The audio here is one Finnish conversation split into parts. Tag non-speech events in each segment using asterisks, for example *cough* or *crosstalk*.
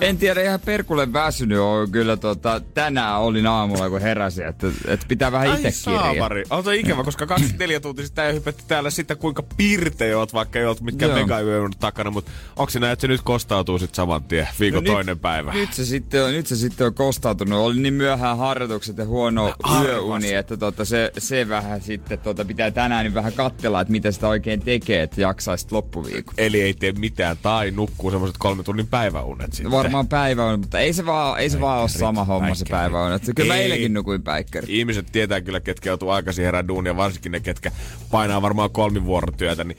En tiedä, ihan perkulle väsynyt on kyllä tota, tänään olin aamulla kun heräsin, että, että pitää vähän itse kirjaa. On se ikävä, koska 24 tuntia sitten ei hypätty täällä sitä, kuinka pirteä oot, vaikka ei oot mitkään Joo. megayön takana, mutta onko se näin, että se nyt kostautuu sitten saman tien, viikon No nyt- toinen päivä? Nyt se, sitten on, nyt se sitten on kostautunut. Oli niin myöhään harjoitukset ja huono Arvas. yöuni, että tota, se, se vähän sitten tota, pitää tänään niin vähän katsella, että mitä sitä oikein tekee, että jaksaisi loppuviikon. Eli ei tee mitään tai nukkuu semmoiset kolme tunnin päiväunet sitten. Varmaan päivä on, mutta ei se vaan, ei se vaan ole sama homma se päivä on. Että kyllä mä Ei. eilenkin nukuin päikkäri. Ihmiset tietää kyllä, ketkä joutuu aikaisin herää duunia, varsinkin ne, ketkä painaa varmaan kolmivuorotyötä, niin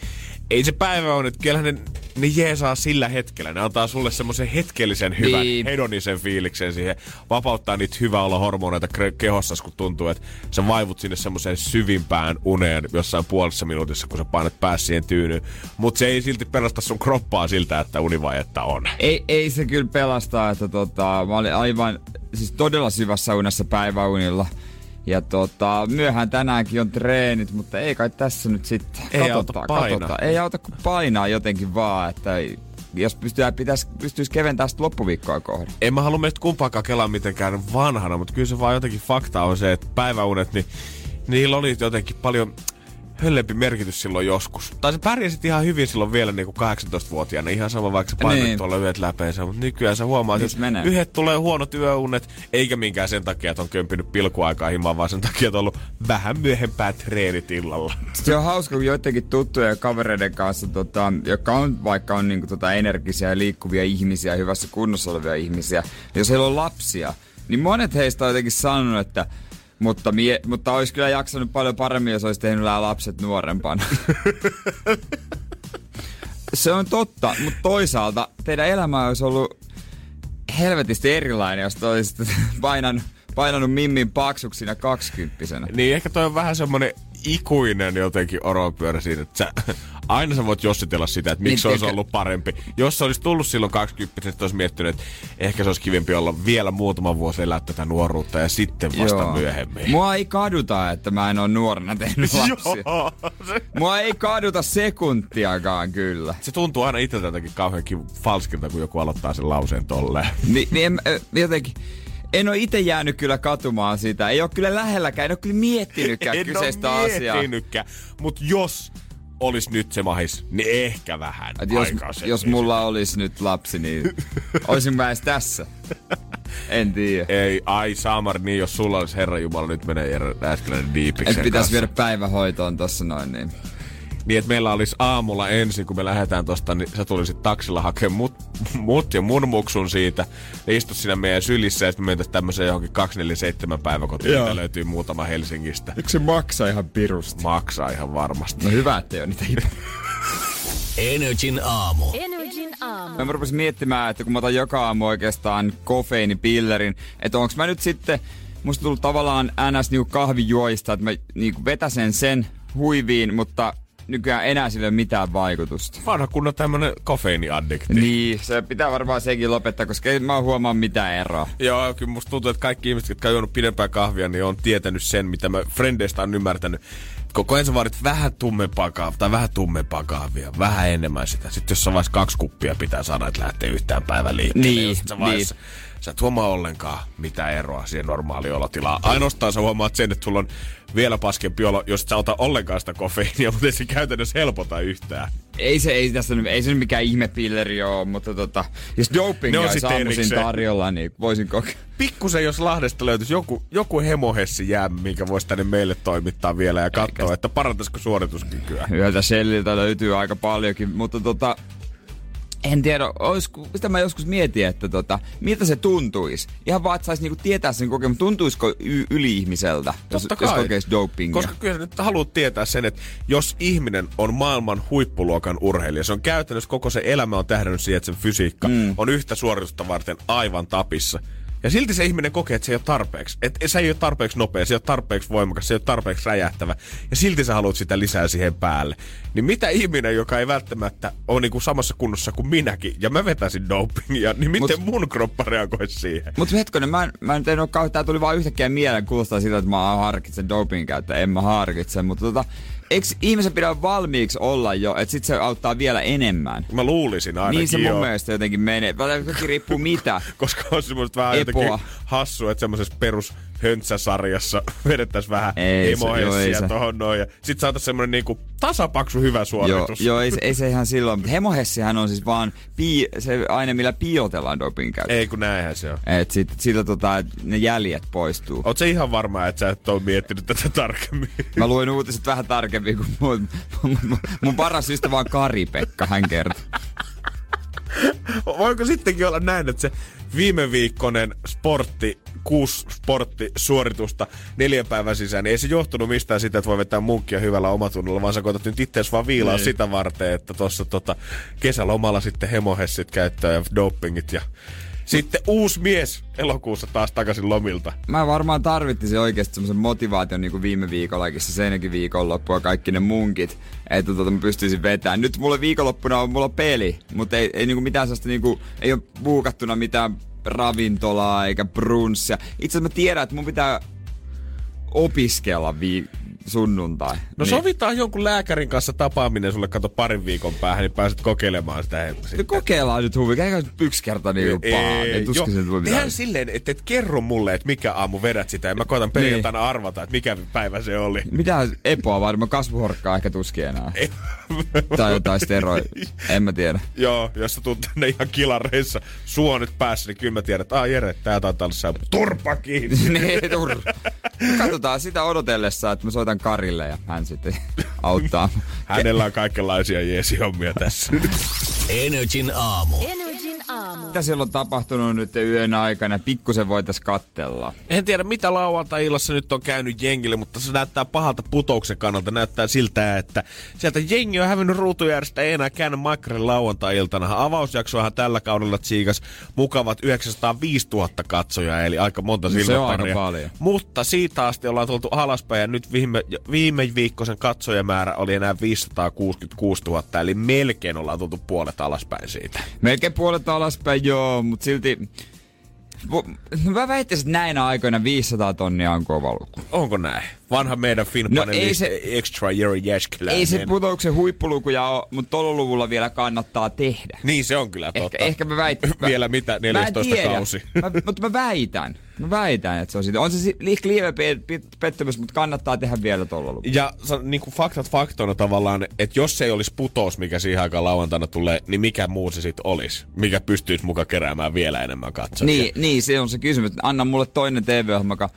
ei se päivä on, että kyllähän ne, ne jeesaa sillä hetkellä. Ne antaa sulle semmoisen hetkellisen hyvän, Niin. hedonisen fiiliksen siihen. Vapauttaa niitä hyvä olla hormoneita kehossa, kun tuntuu, että sä vaivut sinne semmoiseen syvimpään uneen jossain puolessa minuutissa, kun sä painat päässä siihen tyynyyn. Mutta se ei silti pelasta sun kroppaa siltä, että univajetta on. Ei, ei se kyllä pelastaa, että tota, mä olin aivan siis todella syvässä unessa päiväunilla. Ja tota, myöhään tänäänkin on treenit, mutta ei kai tässä nyt sitten. Ei auta painaa. Ei auta kuin painaa jotenkin vaan, että jos pystyy, pitäisi, pystyisi keventämään sitä loppuviikkoa kohden. en mä halua meistä kumpaakaan kelaa mitenkään vanhana, mutta kyllä se vaan jotenkin fakta on se, että päiväunet, niin niillä oli jotenkin paljon höllempi merkitys silloin joskus. Tai se pärjäsit ihan hyvin silloin vielä niin kuin 18-vuotiaana, ihan sama vaikka sä painat Niin. tuolla yöt läpeensä, mutta nykyään sä huomaat, Niin että menee. yhdet tulee huonot yöunet, eikä minkään sen takia, että on kömpinyt pilkuaikaa himaan, vaan sen takia, että on ollut vähän myöhempää treenit illalla. Se on hauska, kun joidenkin tuttujen ja kavereiden kanssa, tota, jotka on vaikka on niinku, tota, energisiä ja liikkuvia ihmisiä, hyvässä kunnossa olevia ihmisiä, jos heillä on lapsia, niin monet heistä on jotenkin sanonut, että mutta, mie, mutta olisi kyllä jaksanut paljon paremmin, jos olisi tehnyt nämä lapset nuorempana. *laughs* Se on totta, mutta toisaalta teidän elämä olisi ollut helvetisti erilainen, jos te olisitte *laughs* painanut, painanut Mimmin paksuksi siinä kaksikymppisenä. Niin ehkä toi on vähän semmonen ikuinen jotenkin oropyörä siinä, että sä, *laughs* aina sä voit jossitella sitä, että miksi Niin, se olisi ollut parempi. Jos se olisi tullut silloin 20 sitten olisi miettinyt, että ehkä se olisi kivempi olla vielä muutama vuosi elää tätä nuoruutta ja sitten vasta Joo. myöhemmin. Mua ei kaduta, että mä en ole nuorena tehnyt *laughs* lapsia. Joo, se, Mua ei kaduta sekuntiakaan kyllä. se tuntuu aina itseltä jotenkin kauhean falskilta, kun joku aloittaa sen lauseen tolleen. Ni, niin en, jotenkin, en ole itse jäänyt kyllä katumaan sitä. Ei ole kyllä lähelläkään, en ole kyllä miettinytkään *laughs* kyseistä ole asiaa. miettinytkään, mutta jos olisi nyt se mahis, niin ehkä vähän Et jos, jos mulla olisi nyt lapsi, niin *laughs* olisin mä edes tässä. En tiedä. Ei, ai Saamari, niin jos sulla olisi Herra Jumala, nyt menee Jere Ääskeläinen diipiksen Et pitäisi viedä päivähoitoon tossa noin niin. Niin, että meillä olisi aamulla ensin, kun me lähdetään tosta, niin sä tulisit taksilla hakemaan mut, mut ja mun muksun siitä. Ja istut siinä meidän sylissä ja sitten me tämmöiseen johonkin 247 päiväkotiin, mitä löytyy muutama Helsingistä. Eikö se maksa ihan pirusti? Maksaa ihan varmasti. No hyvä, ettei ole niitä. Energin aamu. Energin aamu. Mä rupesin miettimään, että kun mä otan joka aamu oikeastaan kofeiinipillerin, että onko mä nyt sitten, musta tullut tavallaan ns niinku kahvijuoista, että mä niinku vetäsen sen huiviin, mutta nykyään enää ole mitään vaikutusta. Vanha kunnon tämmönen kofeiiniaddikti. Niin, se pitää varmaan sekin lopettaa, koska ei mä huomaa mitään eroa. Joo, kyllä musta tuntuu, että kaikki ihmiset, jotka on juonut pidempää kahvia, niin on tietänyt sen, mitä mä Frendeistä on ymmärtänyt. Koko ajan sä vaadit vähän tummempaa kahvia, tai vähän tummempaa kahvia, vähän enemmän sitä. Sitten jossain vaiheessa kaksi kuppia pitää saada, että lähtee yhtään päivän liikkeelle. Niin, vaiheessa Sä et huomaa ollenkaan mitään eroa siihen normaaliin olotilaan. Ainoastaan sä huomaat sen, että sulla on vielä paskempi olo, jos et sä ota ollenkaan sitä kofeiinia, *laughs* mutta ei se käytännössä helpota yhtään. Ei se, ei tässä, ei se mikään ihmepilleri ole, mutta tota, jos dopingia olisi aamuisin tarjolla, niin voisin kokeilla. Pikkusen, jos Lahdesta löytyisi joku, joku hemohessi jää, minkä voisi tänne meille toimittaa vielä ja katsoa, Eikä- että parantaisiko suorituskykyä. Yöltä Shelliltä löytyy aika paljonkin, mutta tota, en tiedä, olisiko, sitä mä joskus mietin, että tota, miltä se tuntuisi. Ihan vaan, että saisi niinku tietää sen kokemus. Tuntuisiko y- yli-ihmiseltä, jos, Totta jos kai. kokeisi dopingia? Koska kyllä nyt haluat tietää sen, että jos ihminen on maailman huippuluokan urheilija, se on käytännössä koko se elämä on tähdännyt siihen, että sen fysiikka mm. on yhtä suoritusta varten aivan tapissa. Ja silti se ihminen kokee, että se ei ole tarpeeksi. Että se ei ole tarpeeksi nopea, se ei ole tarpeeksi voimakas, se ei ole tarpeeksi räjähtävä. Ja silti sä haluat sitä lisää siihen päälle. Niin mitä ihminen, joka ei välttämättä ole niinku samassa kunnossa kuin minäkin, ja mä vetäisin dopingia, niin miten Mut- mun kroppa reagoisi siihen? Mutta hetkonen, mä en, mä en en ole kauhean, tää tuli vaan yhtäkkiä mieleen kuulostaa sitä, että mä harkitsen doping käyttöä. En mä harkitse, mutta tota, eikö ihmisen pidä valmiiksi olla jo, että sit se auttaa vielä enemmän? Mä luulisin ainakin niin se mun joo. mielestä jotenkin menee. Toki riippuu mitä. *laughs* Koska on semmoista vähän Epoa. jotenkin hassua, että semmoisessa perus höntsäsarjassa *laughs* vedettäisiin vähän Ei joo, ei se. tohon noin. Ja sit saataisiin semmonen niinku tasapaksu hyvä Joo, suoritus. joo ei, se- *laughs* ei se ihan silloin. Mutta hemohessihän on siis vaan pii, se aine, millä piilotellaan doping käyttöä. Ei kun näinhän se on. Et sit, sillä tota, ne jäljet poistuu. Oot se ihan varma, että sä et ole miettinyt tätä tarkemmin? Mä luin uutiset vähän tarkemmin kuin mun, mun, mun, mun paras ystävä on Kari-Pekka, hän kertoo. Voiko sittenkin olla näin, että se viime viikkonen sportti, kuusi sporttisuoritusta neljän päivän sisään, niin ei se johtunut mistään sitä, että voi vetää munkkia hyvällä omatunnolla, vaan sä koetat nyt itseäsi vaan viilaa Niin. sitä varten, että tuossa tota, kesälomalla sitten hemohessit käyttöön ja dopingit ja sitten uusi mies elokuussa taas takaisin lomilta. Mä varmaan tarvittisin oikeasti semmoisen motivaation niin kuin viime viikollakin, se senkin viikonloppu ja kaikki ne munkit, että tota, mä pystyisin vetämään. Nyt mulle viikonloppuna on mulla peli, mutta ei, ei niinku mitään sellaista, niinku, ei ole buukattuna mitään ravintolaa eikä brunssia. Itse asiassa mä tiedän, että mun pitää opiskella vi- sunnuntai. No niin. sovitaan jonkun lääkärin kanssa tapaaminen sulle kato parin viikon päähän, niin pääset kokeilemaan sitä he- No kokeillaan nyt huvi. Käykää nyt yksi kerta niin paha. Ei tuskin se tule mitään. Tehdään silleen, että et kerro mulle, että mikä aamu vedät sitä, ja mä koitan perjantaina arvata, että mikä päivä se oli. Mitä epoa varmaan kasvuhorkkaa ehkä tuskin enää. Tai jotain steroid. En mä tiedä. Joo, jos sä tulet tänne ihan kilareissa, suo nyt päässä, niin kyllä mä tiedän, että aah Jere, tää taitaa olla sä turpa kiinni. *laughs* niin, tur. Katsotaan sitä odotellessa, että mä soitan Karille ja hän sitten auttaa. Hänellä on kaikenlaisia jeesihommia tässä. Energin aamu. Energin aamu. Mitä siellä on tapahtunut nyt yön aikana? Pikkusen voitais kattella. En tiedä, mitä lauantai-illassa nyt on käynyt jengille, mutta se näyttää pahalta putouksen kannalta. Näyttää siltä, että sieltä jengi on hävinnyt ruutujärjestä, ei enää käännä makkarin lauantai-iltana. Avausjaksoahan tällä kaudella tsiikas mukavat 905 000 katsojaa, eli aika monta No se on silmäparia. aika paljon. Mutta siitä asti ollaan tultu alaspäin ja nyt viime, viime viikkoisen katsojamäärä oli enää 566 000, eli melkein ollaan tultu puolet alaspäin siitä. Melkein puolet alaspäin, joo, mutta silti... No mä väittäisin, että näinä aikoina 500 tonnia on kova luku. Onko näin? Vanha meidän No Finpanelist ei se- Extra Jere Jääskeläinen. Ei se putouksen huippulukuja ole, mutta tuolla luvulla vielä kannattaa tehdä. Niin se on kyllä totta. Ehkä, ehkä mä väitän. *laughs* Vielä mitä, 14 mä en tiedä. kausi. Mä, mutta mä väitän. Mä väitän, että se on siitä. On se pe- pettymys, mutta kannattaa tehdä vielä tuolla luvulla. Ja niin kuin faktat faktoina tavallaan, että jos se ei olisi putous, mikä siihen aikaan lauantaina tulee, niin mikä muu se sitten olisi? Mikä pystyisi muka keräämään vielä enemmän katsojia? Niin, niin, se on se kysymys. Anna mulle toinen TV-ohjelma, joka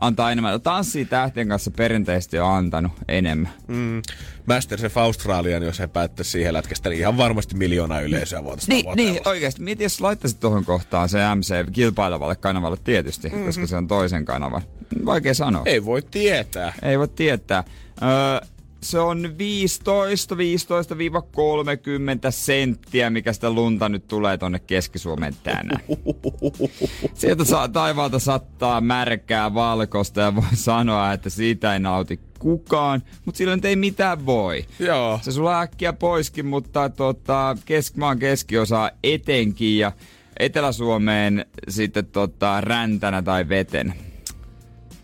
antaa enemmän. Tanssii tähtien kanssa perinteisesti on antanut enemmän. Mm, Masterchef Australian, jos he päättäisi siihen lätkästä, niin ihan varmasti miljoona yleisöä voitaisiin Niin, tavoitella. niin, oikeasti. Mieti, jos laittaisit tuohon kohtaan se MC kilpailevalle kanavalle tietysti, mm-hmm. koska se on toisen kanavan. Vaikea sanoa. Ei voi tietää. Ei voi tietää. Öö, se on 15-30 senttiä, mikä sitä lunta nyt tulee tonne Keski-Suomeen tänään. *laughs* Sieltä saa, taivaalta sattaa märkää valkoista ja voi sanoa, että siitä ei nauti kukaan, mutta silloin ei mitään voi. Joo. Se sulla äkkiä poiskin, mutta tota, kesk, maan keskiosa etenkin ja Etelä-Suomeen sitten tota, räntänä tai vetenä.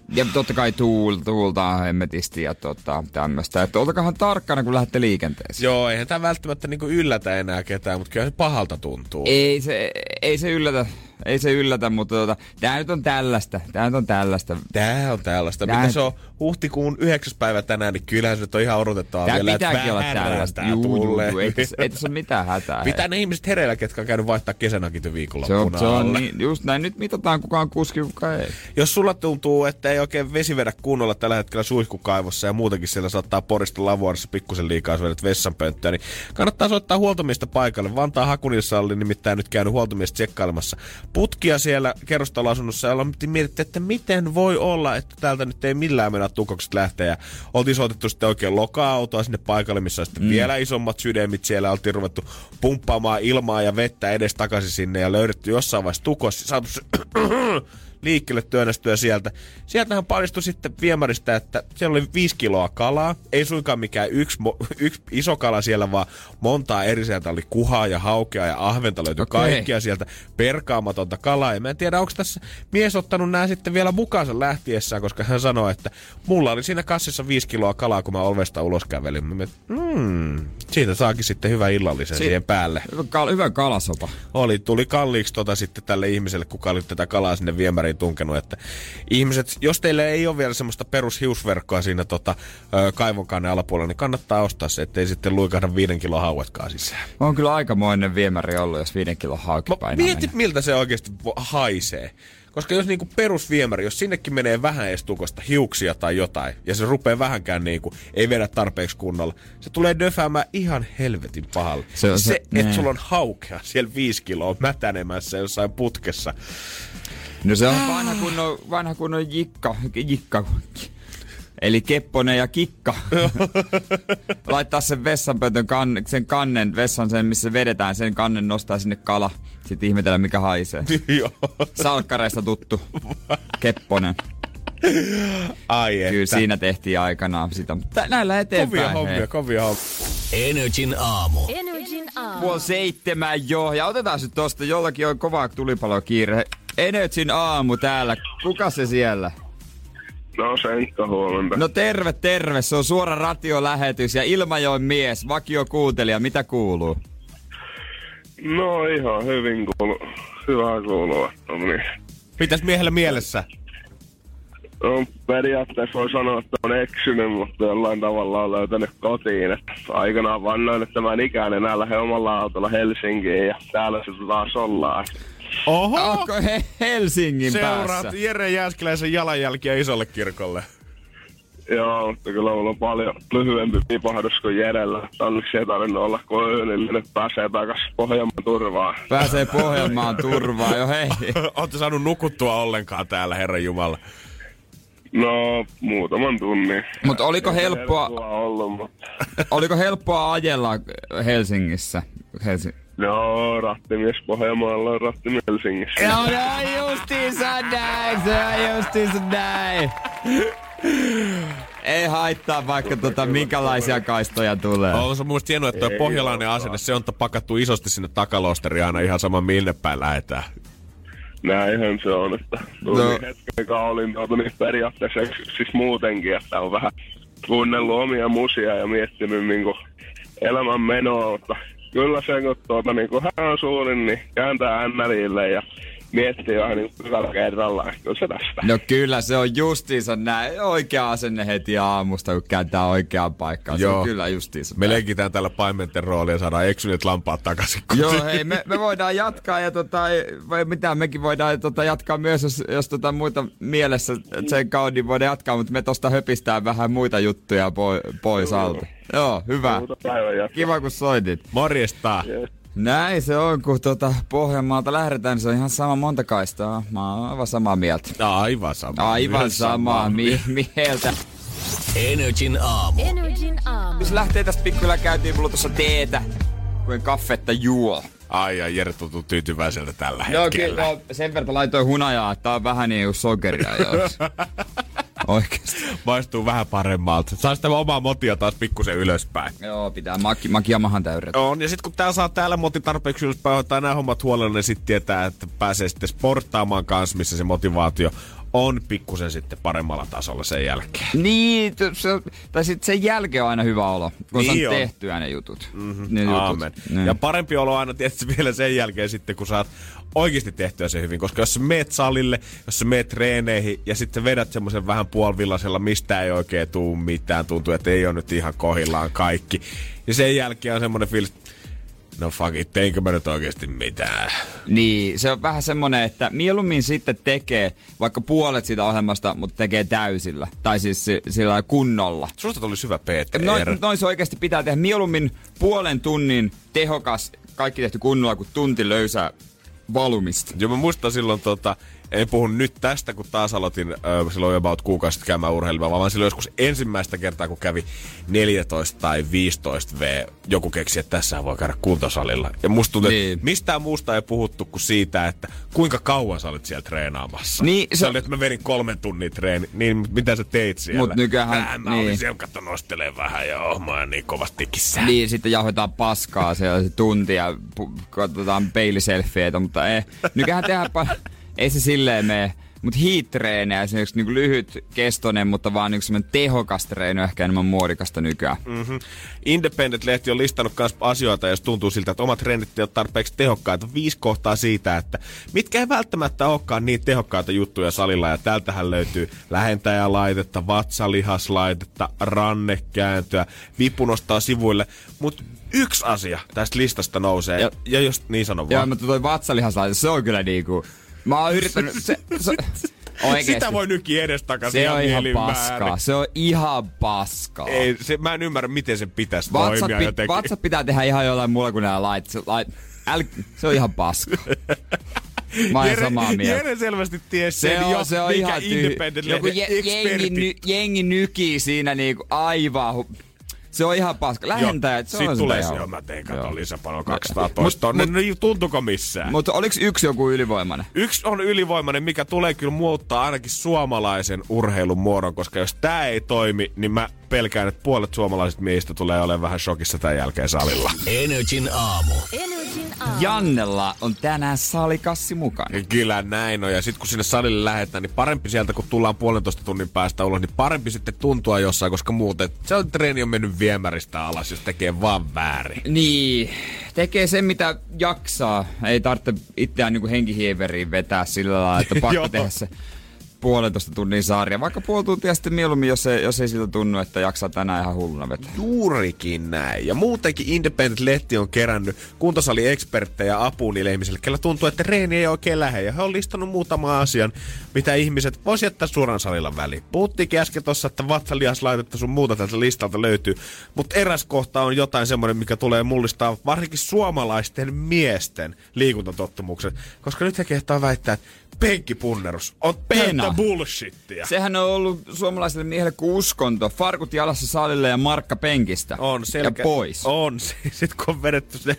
Ja totta kai tuul, tuulta hemmetisti ja tota, tämmöistä. Että oltakahan tarkkana, kun lähdette liikenteeseen. Joo, eihän tämä välttämättä niinku yllätä enää ketään, mutta kyllä se pahalta tuntuu. Ei se, ei se yllätä, ei se yllätä, mutta tota, tää nyt on tällaista. Tää nyt on tällaista. Tää on tällaista. Tää- Mitä se on huhtikuun 9. päivä tänään, niin kyllähän se nyt on ihan odotettavaa Tää vielä, pitääkin olla tällaista. tää Juu, juu, ei, tässä- ei tässä ole mitään hätää. *laughs* Pitää ne ihmiset hereillä, ketkä on käynyt vaihtaa kesänäkin se viikonloppuna on, se on niin, just näin. Nyt mitataan kuka on kuski, kuka ei. Jos sulla tuntuu, että ei oikein vesi vedä kunnolla tällä hetkellä suihkukaivossa ja muutenkin siellä saattaa porista lavuorissa pikkusen liikaa, jos vedät vessanpönttöä, niin kannattaa soittaa huoltomiestä paikalle. Vantaa Hakunilsa oli nimittäin nyt käynyt huoltomiestä tsekkailemassa putkia siellä kerrostaloasunnossa ja mietittiin, että miten voi olla, että täältä nyt ei millään mennä tukokset lähteä. Ja oltiin soitettu sitten oikein loka-autoa sinne paikalle, missä on sitten mm. vielä isommat sydämit siellä. Oltiin ruvettu pumppaamaan ilmaa ja vettä edes takaisin sinne ja löydetty jossain vaiheessa tukos. Saatu liikkeelle työnnästyä sieltä. Sieltähän paljastui sitten viemäristä, että siellä oli viisi kiloa kalaa. Ei suinkaan mikään yksi, *laughs* yksi iso kala siellä, vaan montaa eri sieltä oli kuhaa ja haukea ja ahventa löytyi okay. kaikkia sieltä perkaamatonta kalaa. Ja mä en tiedä, onko tässä mies ottanut nämä sitten vielä mukaansa lähtiessään, koska hän sanoi, että mulla oli siinä kassissa viisi kiloa kalaa, kun mä ovesta ulos kävelin. Mä mietin, mm, siitä saakin sitten hyvä illallisen si- siihen päälle. Hyvä, kal- hyvä kalasopa. Oli, tuli kalliiksi tota sitten tälle ihmiselle, kuka oli tätä kalaa sinne viemäriin ei tunkenut. Että ihmiset, jos teille ei ole vielä semmoista perushiusverkkoa siinä tota, kaivonkannen alapuolella, niin kannattaa ostaa se, ettei sitten luikahda viiden kilon hauetkaan sisään. On kyllä aikamoinen viemäri ollut, jos viiden kilon hauki Mietit, miltä se oikeasti haisee. Koska jos niinku perusviemäri, jos sinnekin menee vähän estukosta hiuksia tai jotain, ja se rupeaa vähänkään niinku, ei vedä tarpeeksi kunnolla, se tulee döfäämään ihan helvetin pahalle. Se, se, se että sulla on haukea siellä viisi kiloa mätänemässä jossain putkessa. No se on vanha kunnon, vanha kunnon jikka, jikka, Eli Kepponen ja Kikka. *laughs* Laittaa sen vessanpöntön kan, sen kannen, vessan sen, missä vedetään, sen kannen nostaa sinne kala. Sitten ihmetellä, mikä haisee. *laughs* Salkkareista tuttu. *laughs* Kepponen. Ai että. Kyllä siinä tehtiin aikanaan sitä. Mutta näillä eteenpäin. Kovia hommia, hei. kovia hommia. Energin aamu. Energin aamu. Puoli seitsemän jo. Ja otetaan sitten tosta, jollakin on kova tulipalokiire. Energin aamu täällä. Kuka se siellä? No Senkka huomenta. No terve, terve. Se on suora radiolähetys ja Ilmajoen mies, vakio kuuntelija. Mitä kuuluu? No ihan hyvin kuuluu. Hyvää kuuluu. No niin. Mitäs miehellä mielessä? No periaatteessa voi sanoa, että on eksynyt, mutta jollain tavalla on löytänyt kotiin. Että aikanaan vannoin, että mä en ikään enää lähde omalla autolla Helsinkiin ja täällä se taas ollaan. Oho! Onko he Helsingin Seuraat päässä? Jere Jääskeläisen jalanjälkiä isolle kirkolle. Joo, mutta kyllä mulla on paljon lyhyempi pipahdus kuin Jerellä. Onneksi ei tarvinnut olla kuin öönillä, nyt pääsee takas Pohjanmaan turvaan. Pääsee Pohjanmaan turvaan, jo hei. *laughs* Ootte saanut nukuttua ollenkaan täällä, Herran Jumala? No, muutaman tunnin. Mutta oliko helppoa, helppoa ollut, mutta... *laughs* oliko helppoa ajella Helsingissä? Helsi- No, rattimies Pohjanmaalla on rattimies Helsingissä. Joo, no justiinsa näin, se on justiinsa näin. Ei haittaa vaikka tota, minkälaisia kaistoja tulee. On se mun hienoa, että tuo pohjalainen asenne, se on pakattu isosti sinne takalosteriin aina ihan sama minne päin lähetään. Näinhän se on, että tuli no. hetken, olin tuota, niin periaatteessa siis muutenkin, että on vähän kuunnellut omia musia ja miettinyt niin kuin, elämän menoa, mutta kyllä se, kun tuota, niin kun hän on suurin, niin kääntää NLille ja miettii vähän niin hyvällä kerrallaan. Kyllä se tästä. No kyllä, se on justiinsa näin. Oikea asenne heti aamusta, kun kääntää oikeaan paikkaan. Joo. Se on kyllä justiinsa Me leikitään täällä paimenten roolia ja saadaan eksyneet lampaat takaisin. Joo, hei, me, me, voidaan jatkaa ja tota, vai mitä, mekin voidaan tota, jatkaa myös, jos, jos tota, muita mielessä sen kaudin niin voidaan jatkaa, mutta me tosta höpistään vähän muita juttuja po- pois alta. Joo, hyvä. Kiva kun soitit. Morjesta. Yes. Näin se on, kun tuota Pohjanmaalta lähdetään, se on ihan sama monta kaistaa. Mä oon aivan samaa mieltä. Aivan samaa. Aivan samaa mi- mieltä. Energin aamu. Energin aamu. Jos lähtee tästä pikkuhiljaa käytiin mulla tuossa teetä, kun en kaffetta juo. Ai ja Jere tuntuu tyytyväiseltä tällä Joo, hetkellä. kyllä, no, sen verran laitoin hunajaa, että tää on vähän niin kuin sokeria. Jos. *laughs* Oikeesti. Maistuu vähän paremmalta. Saa sitä omaa motia taas pikkusen ylöspäin. Joo, pitää maki, makiamahan täydet. On, ja sitten kun tää saa täällä moti tarpeeksi ylöspäin, ottaa nämä hommat huolella, niin sitten tietää, että pääsee sitten sporttaamaan kanssa, missä se motivaatio on pikkusen sitten paremmalla tasolla sen jälkeen. Niin, t- se, tai sitten sen jälkeen on aina hyvä olo, kun Niin on on. tehtyä ne jutut. Mm-hmm. Ne jutut. Aamen. Niin. Ja parempi olo aina tietysti *laughs* vielä sen jälkeen sitten, kun saat oikeasti tehtyä se hyvin. Koska jos sä meet salille, jos sä meet treeneihin ja sitten vedät semmoisen vähän puolivillasella, mistä ei oikein tuu mitään, tuntuu, että ei ole nyt ihan kohillaan kaikki. Ja sen jälkeen on semmoinen fiilis, no fuck it, teinkö mä nyt oikeasti mitään? Niin, se on vähän semmonen, että mieluummin sitten tekee vaikka puolet siitä ohjelmasta, mutta tekee täysillä. Tai siis si- sillä kunnolla. Susta tuli syvä PT. Noin, noin se oikeasti pitää tehdä. Mieluummin puolen tunnin tehokas, kaikki tehty kunnolla, kuin tunti löysää valumista. Joo, mä muistan silloin tota, en puhu nyt tästä, kun taas aloitin ö, silloin about kuukausi sitten käymään urheilua, vaan silloin joskus ensimmäistä kertaa, kun kävi 14 tai 15 V, joku keksi, että tässä voi käydä kuntosalilla. Ja musta tuntuu, niin. että mistään muusta ei puhuttu kuin siitä, että kuinka kauan sä olit siellä treenaamassa. Niin, se, oli, että mä vedin kolmen tunnin treeni. Niin, mitä sä teit siellä? Mut nykyään... Äh, mä niin. olin siellä, katso nostelee vähän ja oh, mä niin kovasti kissä. Niin, sitten jauhetaan paskaa siellä se tunti ja pu- katsotaan peiliselfieitä, mutta ei. Nykyään tehdään pa- ei se silleen mene. Mutta heat-treenejä, esimerkiksi niinku lyhyt kestoinen, mutta vaan niinku tehokas treeni on ehkä enemmän muodikasta nykyään. Mm-hmm. Independent-lehti on listannut myös asioita, jos tuntuu siltä, että omat treenit on tarpeeksi tehokkaita. Viisi kohtaa siitä, että mitkä ei välttämättä olekaan niin tehokkaita juttuja salilla. Ja täältähän löytyy lähentäjälaitetta, vatsalihaslaitetta, rannekääntöä, vipu nostaa sivuille. Mutta yksi asia tästä listasta nousee. Ja, ja jos niin sanon vaan. Joo, mutta toi vatsalihaslaite, se on kyllä niinku... Mä oon yrittänyt... Se, se, Oikeesti. Sitä voi nyki edestakaisin Se on ihan paskaa. Se on ihan paskaa. Ei, se, mä en ymmärrä, miten se pitäisi WhatsApp, toimia jotenkin. WhatsApp pitää tehdä ihan jollain muulla kuin nämä lait. Se, lait äl, se on ihan paska. Mä oon samaa mieltä. Jere selvästi tiesi se sen, on, jo, se on mikä ihan independent Joku je, jengi, ny, jengi nykii siinä niinku aivan se on ihan paska. Lähentäjät, se Sitten on tulee se, mä tein kato lisäpano 200 tonne. No, niin tuntuko missään? Mutta oliko yksi joku ylivoimainen? Yksi on ylivoimainen, mikä tulee kyllä muuttaa ainakin suomalaisen urheilun muodon, koska jos tämä ei toimi, niin mä pelkään, että puolet suomalaisista miehistä tulee olemaan vähän shokissa tämän jälkeen salilla. Energin aamu. Energin aamu. Jannella on tänään salikassi mukana. Kyllä näin on. Ja sitten kun sinne salille lähdetään, niin parempi sieltä, kun tullaan puolentoista tunnin päästä ulos, niin parempi sitten tuntua jossain, koska muuten se on treeni on mennyt viemäristä alas, jos tekee vaan väärin. Niin, tekee sen mitä jaksaa. Ei tarvitse itseään niin henkihieveriin vetää sillä lailla, että pakko *laughs* tehdä se puolentoista tunnin sarja. Vaikka puoli tuntia sitten mieluummin, jos ei, jos ei siltä tunnu, että jaksaa tänään ihan hulluna vetää. Juurikin näin. Ja muutenkin Independent-lehti on kerännyt kuntosali-eksperttejä apuun niille ihmisille, kellä tuntuu, että reeni ei oikein lähde. Ja he on listannut muutama asian, mitä ihmiset vois jättää suoran salilla väliin. Puhuttiinkin äsken tossa, että vatsalihaslaitetta sun muuta tältä listalta löytyy. Mutta eräs kohta on jotain semmoinen, mikä tulee mullistaa varsinkin suomalaisten miesten liikuntatottumukset. Koska nyt he kehtaa väittää, että penkkipunnerus on pelkkä bullshittia. Sehän on ollut suomalaisille miehelle kuin uskonto. Farkut jalassa salille ja markka penkistä. On, selkä. Ja pois. On. *laughs* Sitten kun on vedetty se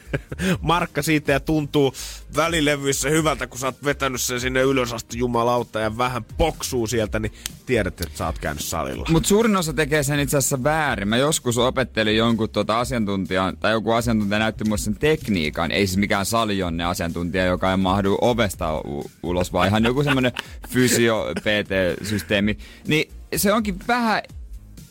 markka siitä ja tuntuu välilevyissä hyvältä, kun sä oot vetänyt sen sinne ylös asti jumalauta ja vähän poksuu sieltä, niin tiedät, että sä oot käynyt salilla. Mutta suurin osa tekee sen itse asiassa väärin. Mä joskus opettelin jonkun tuota asiantuntijan, tai joku asiantuntija näytti mulle sen tekniikan. Ei siis mikään saljonne asiantuntija, joka ei mahdu ovesta u- ulos, vaan ihan joku semmonen fysio-PT-systeemi. Niin se onkin vähän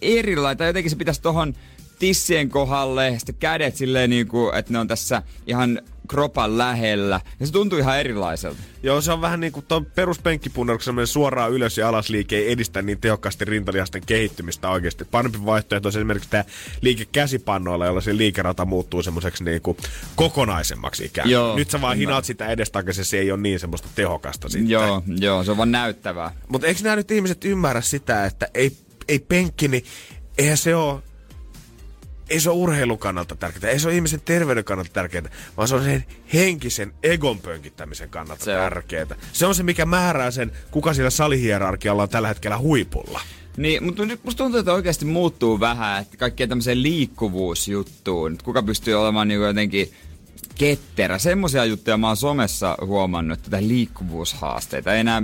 erilainen, tai jotenkin se pitäisi tohon tissien kohdalle, sitten kädet silleen niin kuin, että ne on tässä ihan kropan lähellä. Ja se tuntuu ihan erilaiselta. Joo, se on vähän niin kuin tuon peruspenkkipunneruksen semmoinen suoraan ylös ja alas liike ei edistä niin tehokkaasti rintalihasten kehittymistä oikeasti. Parempi vaihtoehto on esimerkiksi tämä liike käsipannoilla, jolla se liikerata muuttuu semmoiseksi niin kuin kokonaisemmaksi ikään. Joo, Nyt sä vaan hinaat sitä edestakaisin, se ei ole niin semmoista tehokasta sitten. Joo, joo, se on vaan näyttävää. Mutta eikö nämä nyt ihmiset ymmärrä sitä, että ei, ei penkki, niin eihän se ole ei se ole urheilun kannalta tärkeää, ei se ole ihmisen terveyden kannalta tärkeää, vaan se on sen henkisen egon pönkittämisen kannalta Se on. tärkeää. Se on se, mikä määrää sen, kuka siellä salihierarkialla on tällä hetkellä huipulla. Niin, mutta nyt musta tuntuu, että oikeasti muuttuu vähän, että kaikkea tämmöiseen liikkuvuusjuttuun. Että Kuka pystyy olemaan niin jotenkin ketterä. Semmoisia juttuja mä oon somessa huomannut, että tätä liikkuvuushaasteita ei enää...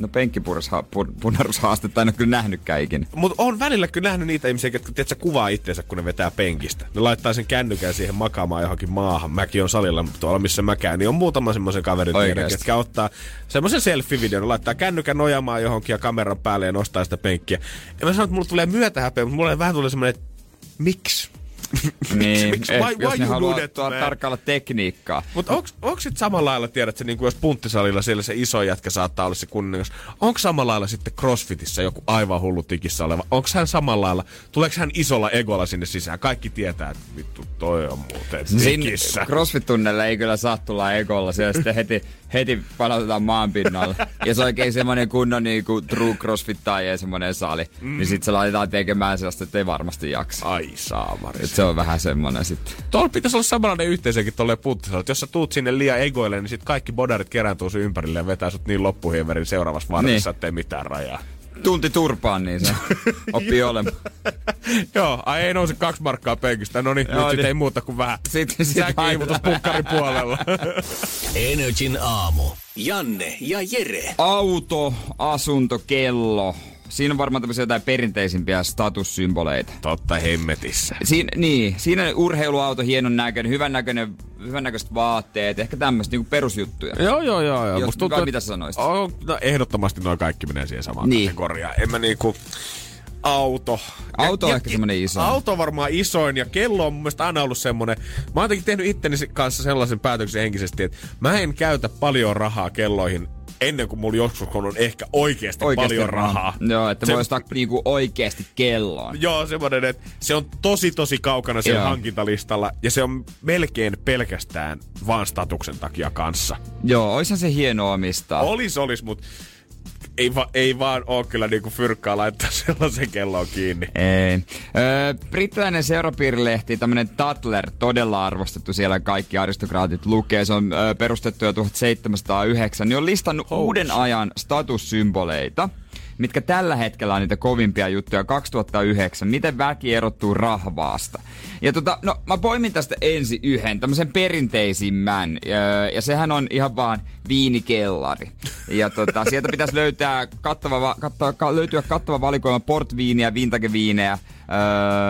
No penkkipunnerushaastetta en ole kyllä nähnytkään ikinä. Mutta on välillä kyllä nähnyt niitä ihmisiä, jotka tiedätkö, kuvaa itseensä, kun ne vetää penkistä. Ne laittaa sen kännykän siihen makaamaan johonkin maahan. Mäkin on salilla tuolla, missä mä käyn, niin on muutama semmoisen kaverin tiedän, Oikeesti? jotka ottaa semmoisen selfie-videon, laittaa kännykän nojaamaan johonkin ja kameran päälle ja nostaa sitä penkkiä. Ja mä sanon, että mulla tulee myötähäpeä, mutta mulle vähän tulee semmoinen, että miksi? *laughs* Niin, Miksi? eh, Why- jos why ne you haluaa tuoda tarkkailla tekniikkaa. Mutta onko, onko sitten samalla lailla, tiedät sä, niin kuin jos punttisalilla siellä se iso jätkä saattaa olla se kuningas, onko samalla lailla sitten crossfitissä joku aivan hullu tikissä oleva, onko hän samalla lailla, tuleeko hän isolla egolla sinne sisään, kaikki tietää, että vittu toi on muuten tikissä. CrossFit-tunnelle ei kyllä saa tulla egolla. Siellä sitten heti heti palautetaan maan pinnalle. Ja se on oikein semmonen kunnon niinku true crossfit tai semmonen sali. Mm. Niin sit se laitetaan tekemään sellaista, että ei varmasti jaksa. Ai saamari. Et se on vähän semmonen sitten. Tuolla pitäisi olla samanlainen yhteisökin tolleen puuttisella, että jos sä tuut sinne liian egoille, niin sit kaikki bodarit kerääntuu sun ympärille ja vetää sut niin loppuhieverin seuraavassa vartissa, niin. ettei mitään rajaa. Tunti turpaan, niin se *laughs* oppii olemaan. Joo, ai ei nouse kaksi markkaa penkistä. No niin, nyt niin. sit ei muuta kuin vähän. Sitten sit Säkiivutus pukkarin puolella. *laughs* Energin aamu. Janne ja Jere. Auto, asunto, kello. Siinä on varmaan tämmöisiä jotain perinteisimpiä statussymboleita. Totta hemmetissä. Siin, niin, siinä on urheiluauto, hienon näköinen, hyvän näköinen, hyvän näköiset vaatteet, ehkä tämmöistä niinku perusjuttuja. Joo, joo, joo. joo. Jos, Musta tuntuu, mitä sä sanoisit? Oh, no, ehdottomasti noin kaikki menee siihen samaan Niin. kategoriaan. En mä niinku... Auto. Auto on ehkä semmonen iso. Auto on varmaan isoin ja kello on mun mielestä aina ollut semmonen. Mä oon tehnyt itteni kanssa sellaisen päätöksen henkisesti, että mä en käytä paljon rahaa kelloihin ennen kuin mulla joskus on ehkä oikeasti, paljon rahaa. Joo, että Se- voi ostaa niinku oikeesti kelloon. Joo, semmoinen, että se on tosi tosi kaukana siellä Joo. hankintalistalla ja se on melkein pelkästään vaan statuksen takia kanssa. Joo, oishan se hieno omistaa. Olis, olis, mutta ei, va, ei vaan oo kyllä niinku fyrkkaa laittaa *laughs* sellaisen kelloon kiinni. Ei. Öö, brittiläinen seurapiirilehti, tämmönen Tatler, todella arvostettu siellä kaikki aristokraatit lukee. Se on öö, perustettu jo 1709. Niin on listannut Hous. uuden ajan statussymboleita, mitkä tällä hetkellä on niitä kovimpia juttuja 2009. Miten väki erottuu rahvaasta. Ja tota, no mä poimin tästä ensi yhden, tämmöisen perinteisimmän. Öö, ja sehän on ihan vaan viinikellari. Ja tota, sieltä pitäisi löytää kattava, va- kattava, ka, löytyä kattava valikoima portviiniä, vintageviinejä,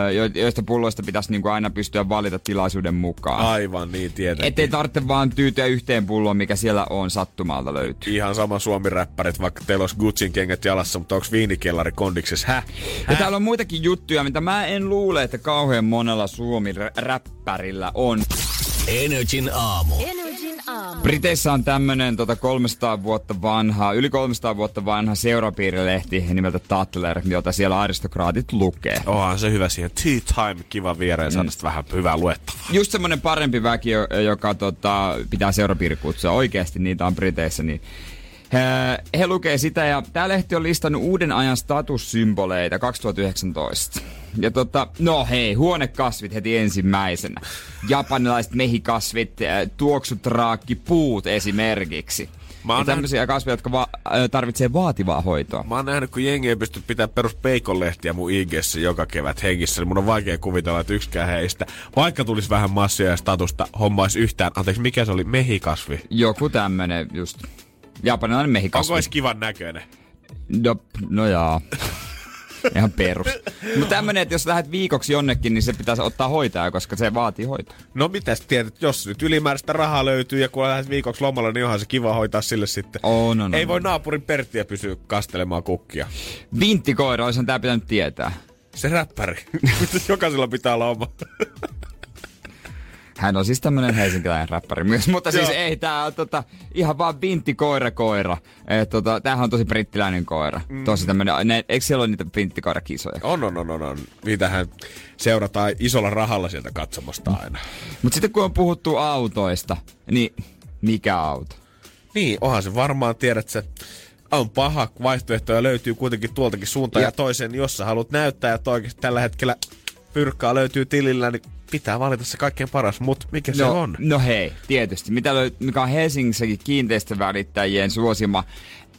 öö, jo- joista pulloista pitäisi niinku aina pystyä valita tilaisuuden mukaan. Aivan niin, tietenkin. Ettei tarvitse vaan tyytyä yhteen pulloon, mikä siellä on sattumalta löytyy. Ihan sama suomi-räppärit, vaikka teillä olisi Gucciin kengät jalassa, mutta onko viinikellari kondiksessa? Häh? Ja täällä on muitakin juttuja, mitä mä en luule, että kauhean monella suomi-räppärillä on. Energin aamu. Energin aamu. Briteissä on tämmönen tota 300 vuotta vanha, yli 300 vuotta vanha seurapiirilehti nimeltä Tatler, jota siellä aristokraatit lukee. Onhan se hyvä siihen tea time, kiva viereen, saada sitä vähän hyvää luettavaa. Just semmonen parempi väki, jo- joka tota, pitää seurapiirikutsua. Oikeasti niitä on Briteissä, niin he, he lukee sitä ja tämä lehti on listannut uuden ajan statussymboleita 2019. Ja tota, no hei, huonekasvit heti ensimmäisenä. Japanilaiset mehikasvit, äh, tuoksutraakki, puut esimerkiksi. Mä Ja oon tämmöisiä kasveja, jotka va- äh, tarvitsee vaativaa hoitoa. Mä oon nähnyt, kun jengi ei pysty pitämään perus peikonlehtiä mun IGssä joka kevät hengissä, niin mun on vaikea kuvitella, että yksikään heistä, vaikka tulisi vähän massia ja statusta, hommaisi yhtään, anteeksi, mikä se oli, mehikasvi? Joku tämmönen just. Japanilainen Onko mehikasvi. edes kivan näköinen? No, no jaa. Ihan perus. Mutta tämmönen, että jos lähdet viikoksi jonnekin, niin se pitäisi ottaa hoitaa, koska se vaatii hoitoa. No mitäs tiedät, jos nyt ylimääräistä rahaa löytyy ja kun lähdet viikoksi lomalle, niin onhan se kiva hoitaa sille sitten. Oh, no, no, ei no. voi naapurin Perttiä pysyä kastelemaan kukkia. Vinttikoira, olisihan tää pitänyt tietää. Se räppäri. *laughs* Jokaisella pitää olla oma. Hän on siis tämmönen helsinkiläinen räppäri myös, mutta siis ei, tää on tota, ihan vaan vinttikoira koira. Et, tota, tämähän on tosi brittiläinen koira. Mm. Tosi tämmönen, ne, eikö siellä ole niitä vinttikoirakisoja? On, on, on, on, on. Niitähän seurataan isolla rahalla sieltä katsomosta aina. Mutta sitten kun on puhuttu autoista, niin mikä auto? Niin, onhan se varmaan, tiedät sä, on paha vaihtoehtoja löytyy kuitenkin tuoltakin suuntaan ja, Ja- ja toiseen. Jos sä haluat näyttää, että oikeasti tällä hetkellä pyrkkaa löytyy tilillä, niin pitää valita se kaikkein paras. Mutta mikä se no, on? No hei, tietysti. Mitä löy- mikä on Helsingissäkin kiinteistövälittäjien suosima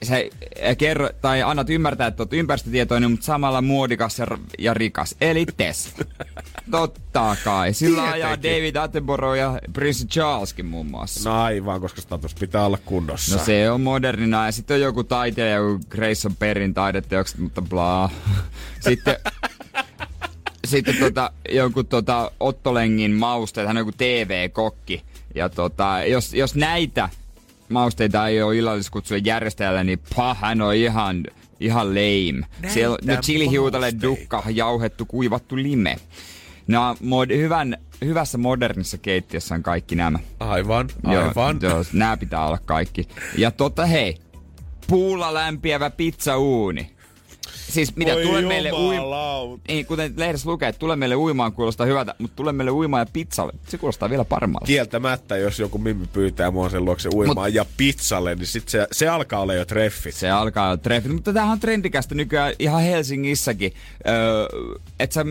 se äh, kerro, tai annat ymmärtää, että olet ympäristötietoinen, mutta samalla muodikas ja, ja rikas. Eli Tesla. *laughs* Totta kai. Sillä ajaa Tietenkin. David Attenborough ja Prince Charleskin muun muassa. No aivan, koska status pitää olla kunnossa. No se on modernina ja sitten on joku taiteilija, joku Grayson Perin taideteokset, mutta bla. *laughs* Sitten, sitten tota, joku tota Ottolengin mausteet, hän on joku TV-kokki. Ja tota, jos, jos näitä mausteita ei ole illalliskutsujen järjestäjällä, niin pah, hän on ihan, ihan lame. Siellä on chilihiutale, mausteita. dukka, jauhettu, kuivattu lime. No, mod, hyvän, hyvässä modernissa keittiössä on kaikki nämä. Aivan, aivan. Joo, joo, nää pitää olla kaikki. Ja tota hei, puulla lämpiävä pizzauuni. Siis mitä, Voi tule meille uimaan. Niin, kuten lehdessä lukee, että tule meille uimaan kuulostaa hyvältä, mutta tule meille uimaan ja pizzalle. Se kuulostaa vielä paremmalta. Kieltämättä, jos joku mimmi pyytää mua sen luokse uimaan Mut, ja pizzalle, niin sit se, se alkaa olla jo treffit. Se alkaa jo treffit, mutta tämähän on trendikästä nykyään ihan Helsingissäkin. Öö, et sä,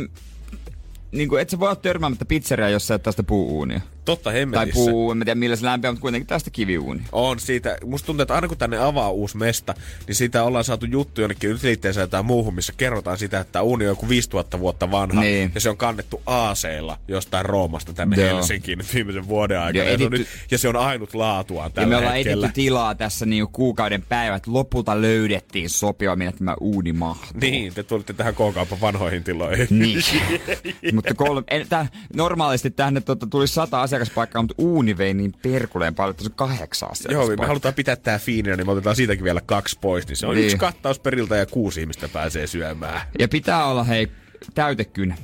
niin kuin, et sä voi olla törmäämättä pizzeriaa, jos sä et tästä puuuunia. Totta Tai hemmetissä. puu, en tiedä millä se lämpiää, mutta kuitenkin tästä kiviuuni. On siitä, musta tuntuu, että aina kun tänne avaa uusi mesta, niin siitä ollaan saatu juttu jonnekin yliitteensä tai muuhun, missä kerrotaan sitä, että uuni on joku 5000 vuotta vanha. Niin. Ja se on kannettu aaseilla jostain Roomasta tänne Joo. Helsinkiin viimeisen vuoden aikana. Ja Ja, se on editty- nyt, ja se on ainut laatuaan Ja tällä me ollaan hetkellä. editty tilaa tässä niinku kuukauden päivät. Lopulta löydettiin sopiva, minne tämä uuni mahtuu. Niin, te tulitte tähän K-kaupan vanhoihin tiloihin. Niin. mutta kolme, en, normaalisti tänne tota, tuli sata asiakaspaikkaa, mutta uuni vei niin perkuleen paljon, että se on kahdeksan Joo, asiakaspaikkaa. me halutaan pitää tää fiininä, niin me otetaan siitäkin vielä kaksi pois. Niin se on Niin. niin. yksi kattaus periltä ja kuusi ihmistä pääsee syömään. Ja pitää olla hei täytekynä.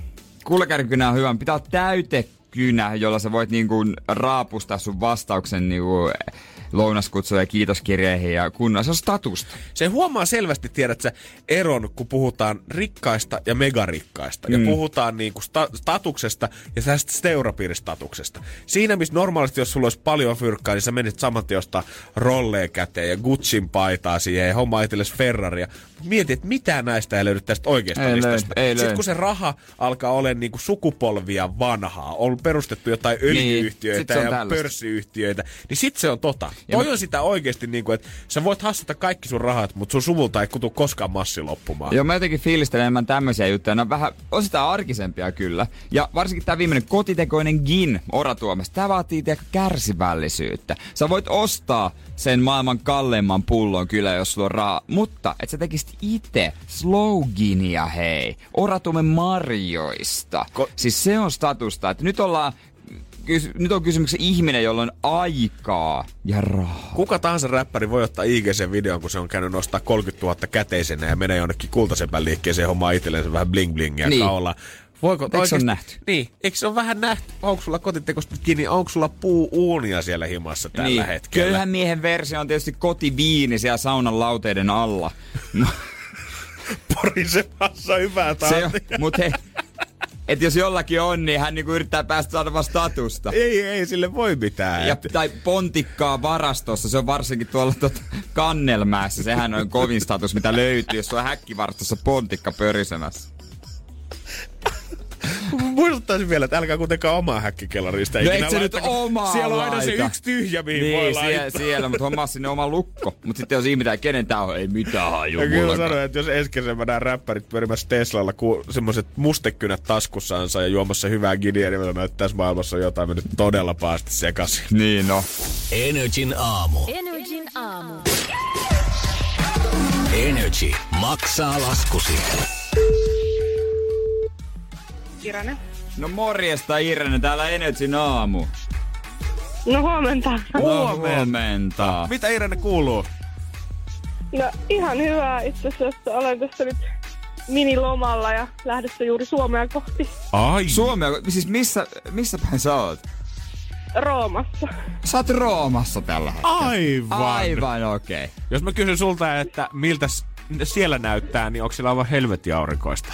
Kulkärikynä on hyvä, pitää olla täytekynä, jolla sä voit niinku raapustaa sun vastauksen niinku lounaskutsuja ja kiitoskirjeihin ja kunnolla. Se on statusta. Se huomaa selvästi, tiedät sä, eron, kun puhutaan rikkaista ja megarikkaista. Ja Mm. puhutaan niinku sta- statuksesta ja tästä seurapiiristatuksesta. Siinä, missä normaalisti, jos sulla olisi paljon fyrkkaa, niin sä menisit saman ostaa rolleen käteen ja Gucciin paitaa siihen ja homma itsellesi Ferraria. Mieti, että mitään näistä ei löydy tästä oikeasta Ei listasta. löydy, ei Sitten löydy. kun se raha alkaa olemaan niinku sukupolvia vanhaa, on perustettu jotain öljyyhtiöitä sit se on ja tällaista. pörssiyhtiöitä, niin sit se on tota. Ja Toi mä- on sitä oikeasti niinku, että sä voit hassata kaikki sun rahat, mutta sun suvulta ei kutu koskaan massi loppumaan. Joo, mä jotenkin fiilistelen enemmän tämmöisiä juttuja. Ne on vähän, sitä arkisempia kyllä. Ja varsinkin tämä viimeinen kotitekoinen gin oratuomesta. Tää vaatii tiedätkö, kärsivällisyyttä. Sä voit ostaa sen maailman kalleimman pullon kyllä, jos sulla on rahaa. Mutta et sä tekisit itse sloginia, hei. Oratuomen marjoista. Ko- siis se on statusta, että nyt ollaan kys- nyt on kysymyksessä ihminen, jolla on aikaa ja rahaa. Kuka tahansa räppäri voi ottaa IGC videon, kun se on käynyt nostaa 30 000 käteisenä ja menee jonnekin kultasepän liikkeeseen hommaa itselleen vähän bling blingia Niin. niin. kaulaa. Voiko Eikö se oikeasti- ole nähty? Niin, eikö se ole vähän nähty? Onko sulla kotitekosta kiinni, onko sulla puu-uunia siellä himassa tällä niin. hetkellä? Köyhän miehen versio on tietysti kotiviini siellä saunan lauteiden alla. *laughs* Porisemassa hyvää Se on, tahtia. mut hei, et jos jollakin on, niin hän niinku yrittää päästä saada vaan statusta. Ei, ei sille voi mitään. Ja, tai pontikkaa varastossa, se on varsinkin tuolla tota kannelmäessä. Sehän on kovin status, mitä löytyy, jos on häkkivarastossa pontikka pörisemässä. *laughs* Muistuttaisin vielä, että älkää kuitenkaan omaa häkkikelarista No et sä nyt omaa Siellä on aina se yksi tyhjä, mihin voi Niin, laittaa. siellä, siellä mutta hommaa sinne oma lukko. Mutta sitten jos ihmetään, kenen tää on, ei mitään haju Ja kyllä sanoin, että jos ensi kesänä mä näen räppärit pyörimässä Teslalla ku, semmoiset mustekynät taskussaansa ja juomassa hyvää gidiä, niin mä että tässä maailmassa on jotain mennyt todella pahasti sekaisin. Niin no. Energin aamu. Energin aamu. Energy maksaa laskusi. Kirane. No morjesta Irene, täällä Energyn aamu. No huomenta. No, huomenta. Mitä Irene kuuluu? No ihan hyvää itse asiassa. Olen tässä nyt minilomalla ja lähdössä juuri Suomea kohti Ai. Suomea, siis missä, missä päin sä oot? Roomassa. Sä oot Roomassa tällä hetkellä. Aivan. Aivan okei. Okay. Jos mä kysyn sulta, että miltä siellä näyttää, niin onko siellä aivan helvetti aurinkoista?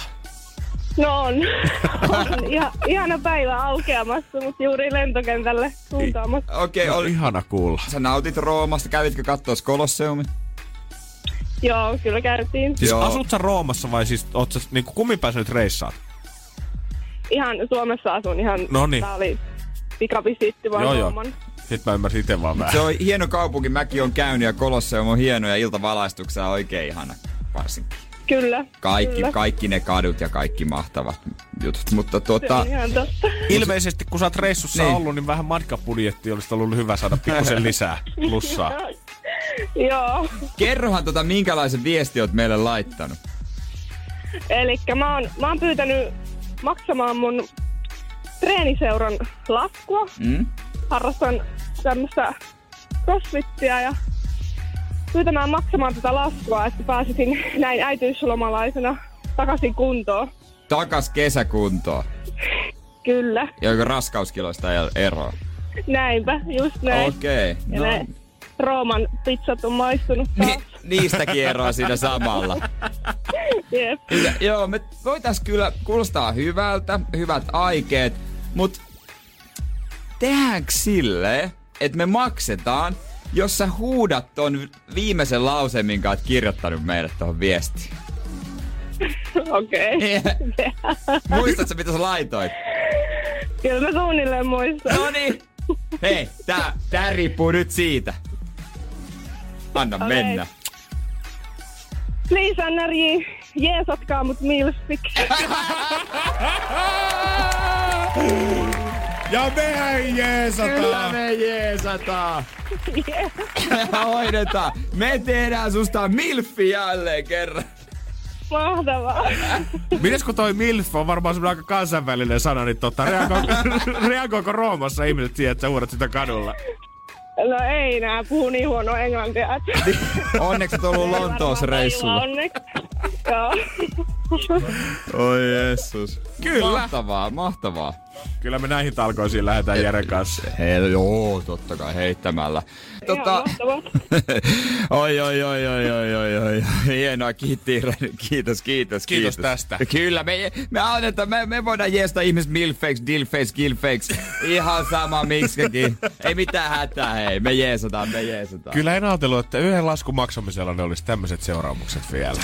No on. *laughs* on ihan, ihana päivä aukeamassa, mutta juuri lentokentälle suuntaamassa. Okei, No, okay, ihana kuulla. sä nautit Roomasta, kävitkö katsoa Kolosseumin? Joo, kyllä käytiin. Siis Joo. asut sä Roomassa vai siis oot sä niinku kummin sä nyt reissaat? Ihan Suomessa asun ihan. Noniin. Tää oli pikavisitti vaan Joo. Rooman. Sitten mä ymmärsin itse vaan vähän. Se on hieno kaupunki, mäkin on käynyt ja Kolosseum on hieno ja iltavalaistuksena oikein ihana varsinkin. Kyllä. Kaikki, kyllä. kaikki ne kadut ja kaikki mahtavat jutut. Mutta tuota. Ilmeisesti kun sä oot reissussa Niin. niin. ollut, niin vähän matkapudjetti olisi ollut hyvä saada pikkusen *laughs* lisää plussaa. Joo. kerrohan tota, minkälaisen viesti oot meille laittanut. Eli mä oon, mä oon pyytänyt maksamaan mun treeniseuran laskua. Mm? Harrastan tämmöistä crossfittiä ja pyytämään maksamaan tätä laskua, että pääsisin näin äitiyslomalaisena takaisin kuntoon. Takas kesäkuntoon. Kyllä, Ja onko raskauskiloista ei eroa? näinpä, just näin. Okei. Ja No, ne Rooman pizzat on maistunut taas. ni, *laughs* niistäkin eroa siinä samalla. *laughs* Jep. Ja, joo, me voitais kyllä kuulostaa hyvältä, hyvät aikeet, mut tehdäänkö silleen, että me maksetaan, jos sä huudat ton viimeisen lauseen, minkä oot kirjoittanut meille tuohon viestiin. *laughs* Okei. *laughs* Okay. Muistatko, mitä sä laitoit? Kyllä mä suunnilleen muistan. No niin. Hei, tää, tää riippuu nyt siitä. Anna Okei. mennä. Please, NRJ, jeesatkaa mut milfiksi. *laughs* Ja mehän Kyllä jeesataan! me jeesataan. Hoidetaan. Me tehdään susta milfi jälleen kerran. Mahtavaa. Mites kun toi MILF on varmaan semmoinen aika kansainvälinen sana, niin tota, reagoiko, *laughs* reagoiko Roomassa ihmiset siihen, että sä huudat sitä kadulla? No ei nää puhu niin huono englantia. *laughs* Onneksi et ollut Lontoossa reissulla. Onneksi. Joo. Oi Jeesus. Kyllä. Mahtavaa, mahtavaa. Kyllä me näihin talkoisiin lähdetään Jeren kanssa. Hei, joo, totta kai heittämällä. Tota, *laughs* oi, oi, oi, oi, oi, oi, oi. Hienoa, kiitti, kiitos, kiitos, Kiitos tästä. Kyllä, me, me, annetaan, me, me voidaan jeesta ihmiset milfakes, dillfakes, gillfakes. Ihan sama miksikin. Ei mitään hätää, hei. Me jeesataan, me jeesataan. Kyllä en ajatellut, että yhden laskun maksamisella ne olisi tämmöiset seuraamukset vielä.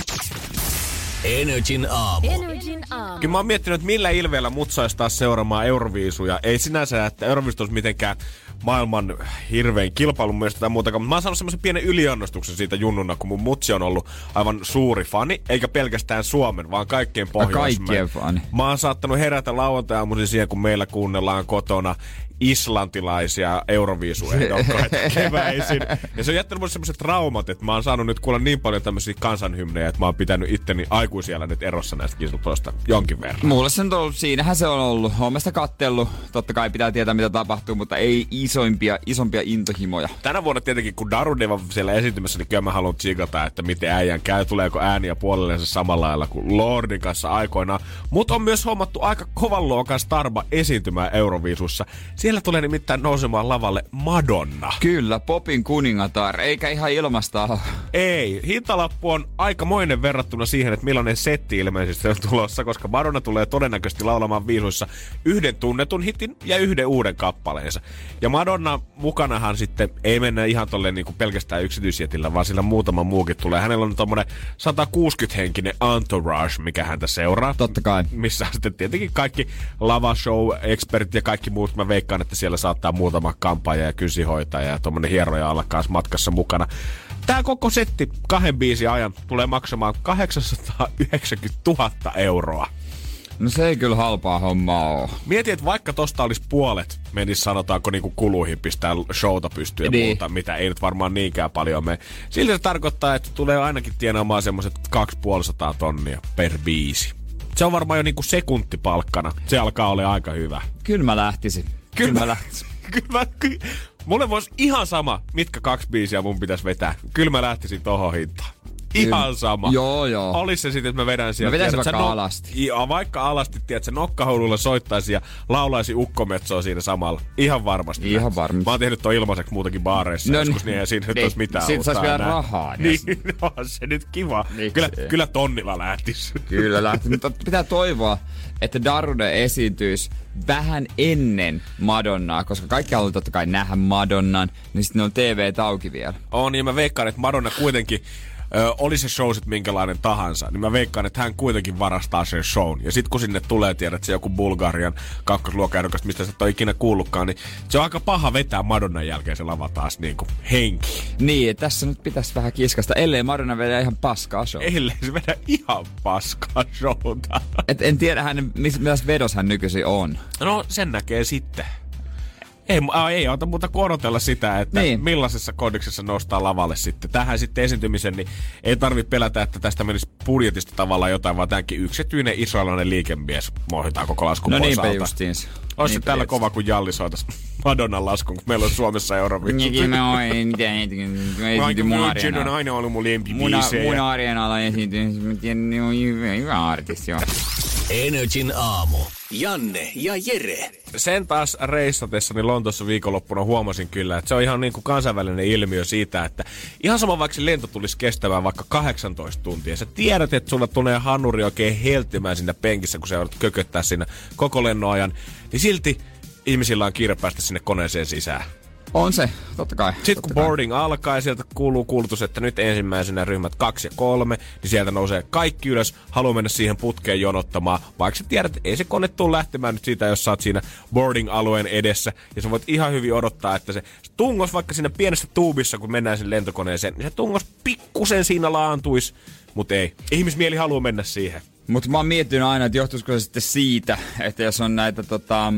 Energin aamu. Energin aamu. Kyllä mä oon miettinyt, että millä ilveellä mut saisi taas seuraamaan Euroviisuja. Ei sinänsä, että Euroviisut olisi mitenkään maailman hirvein kilpailun mielestä tai muutakaan, mutta mä oon saanut semmoisen pienen yliannostuksen siitä junnuna, kun mun mutsi on ollut aivan suuri fani, eikä pelkästään Suomen, vaan kaikkien Pohjoismaiden. kaikkien fani. Mä oon saattanut herätä lauantai siihen, kun meillä kuunnellaan kotona islantilaisia Euroviisuehdokkaita *laughs* keväisin. Ja se on jättänyt mulle semmoiset traumat, että mä oon saanut nyt kuulla niin paljon tämmöisiä kansanhymnejä, että mä oon pitänyt itteni aikuisiellä nyt erossa näistä kisotoista jonkin verran. Mulle se on ollut, siinähän se on ollut. Oon sitä kattellut. Totta kai pitää tietää, mitä tapahtuu, mutta ei isoimpia, isompia intohimoja. Tänä vuonna tietenkin, kun Darudeva siellä esiintymässä, niin kyllä mä haluan tsikata, että miten äijän käy, tuleeko ääniä puolellensa samalla lailla kuin Lordin kanssa aikoinaan. Mutta on myös hommattu aika kovan luokan starba esiintymään Euroviisussa. Siellä tulee nimittäin nousemaan lavalle Madonna. Kyllä, popin kuningatar, eikä ihan ilmasta ole. Ei, hintalappu on aikamoinen verrattuna siihen, että millainen setti ilmeisesti on tulossa, koska Madonna tulee todennäköisesti laulamaan viisuissa yhden tunnetun hitin ja yhden uuden kappaleensa. Ja Madonna mukanahan sitten ei mennä ihan tolleen niin pelkästään yksityisjetillä, vaan sillä muutama muukin tulee. Hänellä on tommonen 160-henkinen entourage, mikä häntä seuraa. Totta kai. Missä on sitten tietenkin kaikki lavashow-expertit ja kaikki muut. Mä veikkaan, että siellä saattaa muutama kampaaja ja kysihoitaja ja tommonen hieroja olla kanssa matkassa mukana. Tää koko setti kahden biisin ajan tulee maksamaan 890 000 euroa. No se ei kyllä halpaa hommaa oo. Mieti, että vaikka tosta olisi puolet, menisi sanotaanko niinku kuluihin pistää showta pystyyn ja Niin. muuta, mitä ei nyt varmaan niinkään paljon mene. Silti se tarkoittaa, että tulee ainakin tienaamaan semmoset 250 tonnia per biisi. Se on varmaan jo niinku sekuntipalkkana. Se alkaa olla aika hyvä. Kyllä mä lähtisin. Kyllä mä. Kyllä mä, ky- mulle voisi ihan sama, mitkä kaksi biisiä mun pitäisi vetää. Kyllä mä lähtisin tohon hintaan. Ihan Kyllä. sama. Joo, joo. Olis se sitten, että mä vedän sieltä. Mä tiedät sä, vaikka alasti. Joo, vaikka alasti, tiedät, se nokkahuululla soittaisi ja laulaisi ukkometsoa siinä samalla. Ihan varmasti. Ihan lähtis. varmasti. Mä oon tehnyt ton ilmaiseksi muutakin baareissa No no, joskus, niin. niin ei siinä nyt Niin. olisi mitään Siitä sais uutta vielä rahaa, Niin, *laughs* niin on se nyt kiva. Miksi Kyllä, ei? kyllä tonnilla lähtis. Kyllä *laughs* lähti, mutta pitää toivoa, että Darude esiintyisi vähän ennen Madonnaa, koska kaikki haluaa totta kai nähdä Madonnan, niin sitten on TV auki vielä. On, ja mä veikkaan, että Madonna kuitenkin, ö, oli se show sit minkälainen tahansa, niin mä veikkaan, että hän kuitenkin varastaa sen shown. Ja sit kun sinne tulee, tiedät, se joku Bulgarian kakkosluokkaehdokasta, mistä sä et ole ikinä kuullutkaan, niin se on aika paha vetää Madonnan jälkeen se lava taas niin kuin henki. Niin, tässä nyt pitäisi vähän kiskasta, ellei Madonna vedä ihan paskaa show. Ellei se vedä ihan paskaa showta. Et en tiedä hänen, mis, millaista vedos hän nykyisin on. No, sen näkee sitten. Ei, a, ei auta muuta kuin odotella sitä, että niin. Niin. millaisessa kodiksessa nostaa lavalle sitten. Tähän sitten esiintymisen, niin ei tarvitse pelätä, että tästä menisi budjetista tavallaan jotain, vaan tämänkin yksityinen israelilainen liikemies mohitaan koko laskun No pois niinpä alta. justiinsa. Olisi tällä justiinsa. kova, kun Jalli soitas *laughs* Madonnan laskun, kun meillä on Suomessa Euroviisut. Niinkin mä oon, mä esiintyin mun Virgin on areenalla. aina ollut mun Mun, lempibiisejä. mun areenalla esiintyin, mä tiedän, ne on hyvä, artisti. Energin aamu. Janne ja Jere. Sen taas reissatessani Lontossa viikonloppuna huomasin kyllä, että se on ihan niin kuin kansainvälinen ilmiö siitä, että ihan sama vaikka se lento tulisi kestämään vaikka 18 tuntia. Sä tiedät, että sulla tulee hanuri oikein helttimään siinä penkissä, kun sä joudut kököttää siinä koko lennon ajan. Niin silti ihmisillä on kiire päästä sinne koneeseen sisään. On se, totta kai. Sitten kun totta kai. boarding alkaa ja sieltä kuuluu kuulutus, että nyt ensimmäisenä ryhmät kaksi ja kolme, niin sieltä nousee kaikki ylös, haluaa mennä siihen putkeen jonottamaan. Vaikka sä tiedät, että ei se kone tule lähtemään nyt siitä, jos sä oot siinä boarding-alueen edessä. Ja sä voit ihan hyvin odottaa, että se se tungos vaikka siinä pienessä tuubissa, kun mennään sen lentokoneeseen, niin se tungos pikkusen siinä laantuisi. Mutta ei. Ihmismieli haluaa mennä siihen. Mutta mä oon miettinyt aina, että johtuisiko se sitten siitä, että jos on näitä tota,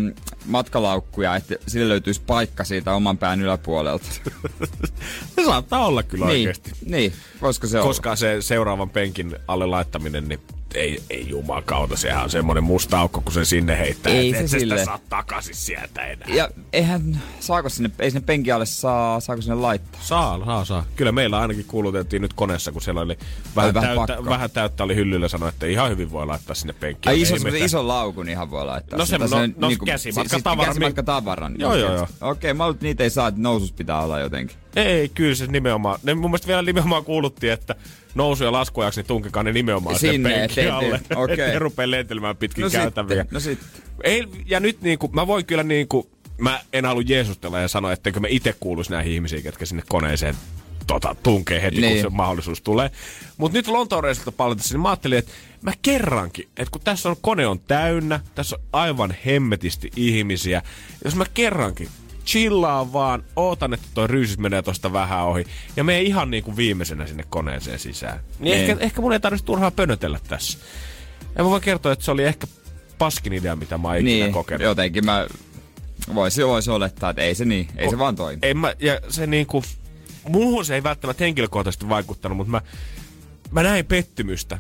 matkalaukkuja, että sille löytyisi paikka siitä oman pään yläpuolelta. *laughs* Se saattaa olla kyllä niin, oikeasti. niin, voisiko se olla? Koska se seuraavan penkin alle laittaminen, niin ei, ei jumakauta, sehän on semmoinen musta aukko, kun se sinne heittää. Ei et se et sä sitä saa takaisin sieltä enää. Ja eihän, saako sinne, ei sinne penkin alle saa, saako sinne laittaa? Saa, saa, saa. Kyllä meillä ainakin kuulutettiin nyt koneessa, kun siellä oli vähän, vähän täyttä, pakko. vähän täyttä oli hyllyllä sanoi, että ihan hyvin voi laittaa sinne penkkiin. Ai iso, mitään. ison laukun ihan voi laittaa. No sinne. se- Tai no- no niinku- käsimatkatavara, Siis, käsimatkatavaran. Joo, joo, joo. Okei, mä luulen, että niitä ei saa, että nousus pitää olla jotenkin. Ei, kyllä se nimenomaan. Ne mun mielestä vielä nimenomaan kuuluttiin, että nousu- ja laskuajaksi niin tunkekaa ne nimenomaan Sinne, ettei- alle. okei. Ettei rupea lentelemään pitkin No käytäviä. sitten, no sitten. Ei, ja nyt niinku, mä voin kyllä niinku, mä en halua jeesustella ja sanoa, etteikö me itse kuuluisi näihin ihmisiin, ketkä sinne koneeseen tota, tunkee heti, Niin. kun se mahdollisuus tulee. Mutta nyt Lontoon reisiltä palatessa, niin mä ajattelin, että mä kerrankin, että kun tässä on kone on täynnä, tässä on aivan hemmetisti ihmisiä, jos mä kerrankin chillaan vaan, ootan, että toi ryysis menee tosta vähän ohi, ja menen ihan niinku viimeisenä sinne koneeseen sisään. Niin Niin. ehkä, ehkä mun ei tarvitsisi turhaa pönötellä tässä. Ja mä voin kertoa, että se oli ehkä paskin idea, mitä mä oon ikinä Niin, kokenut. jotenkin mä voisi, voisi olettaa, että ei se niin, ei se vaan toimi. En mä, ja se niinku, muuhun se ei välttämättä henkilökohtaisesti vaikuttanut, mutta mä, mä näin pettymystä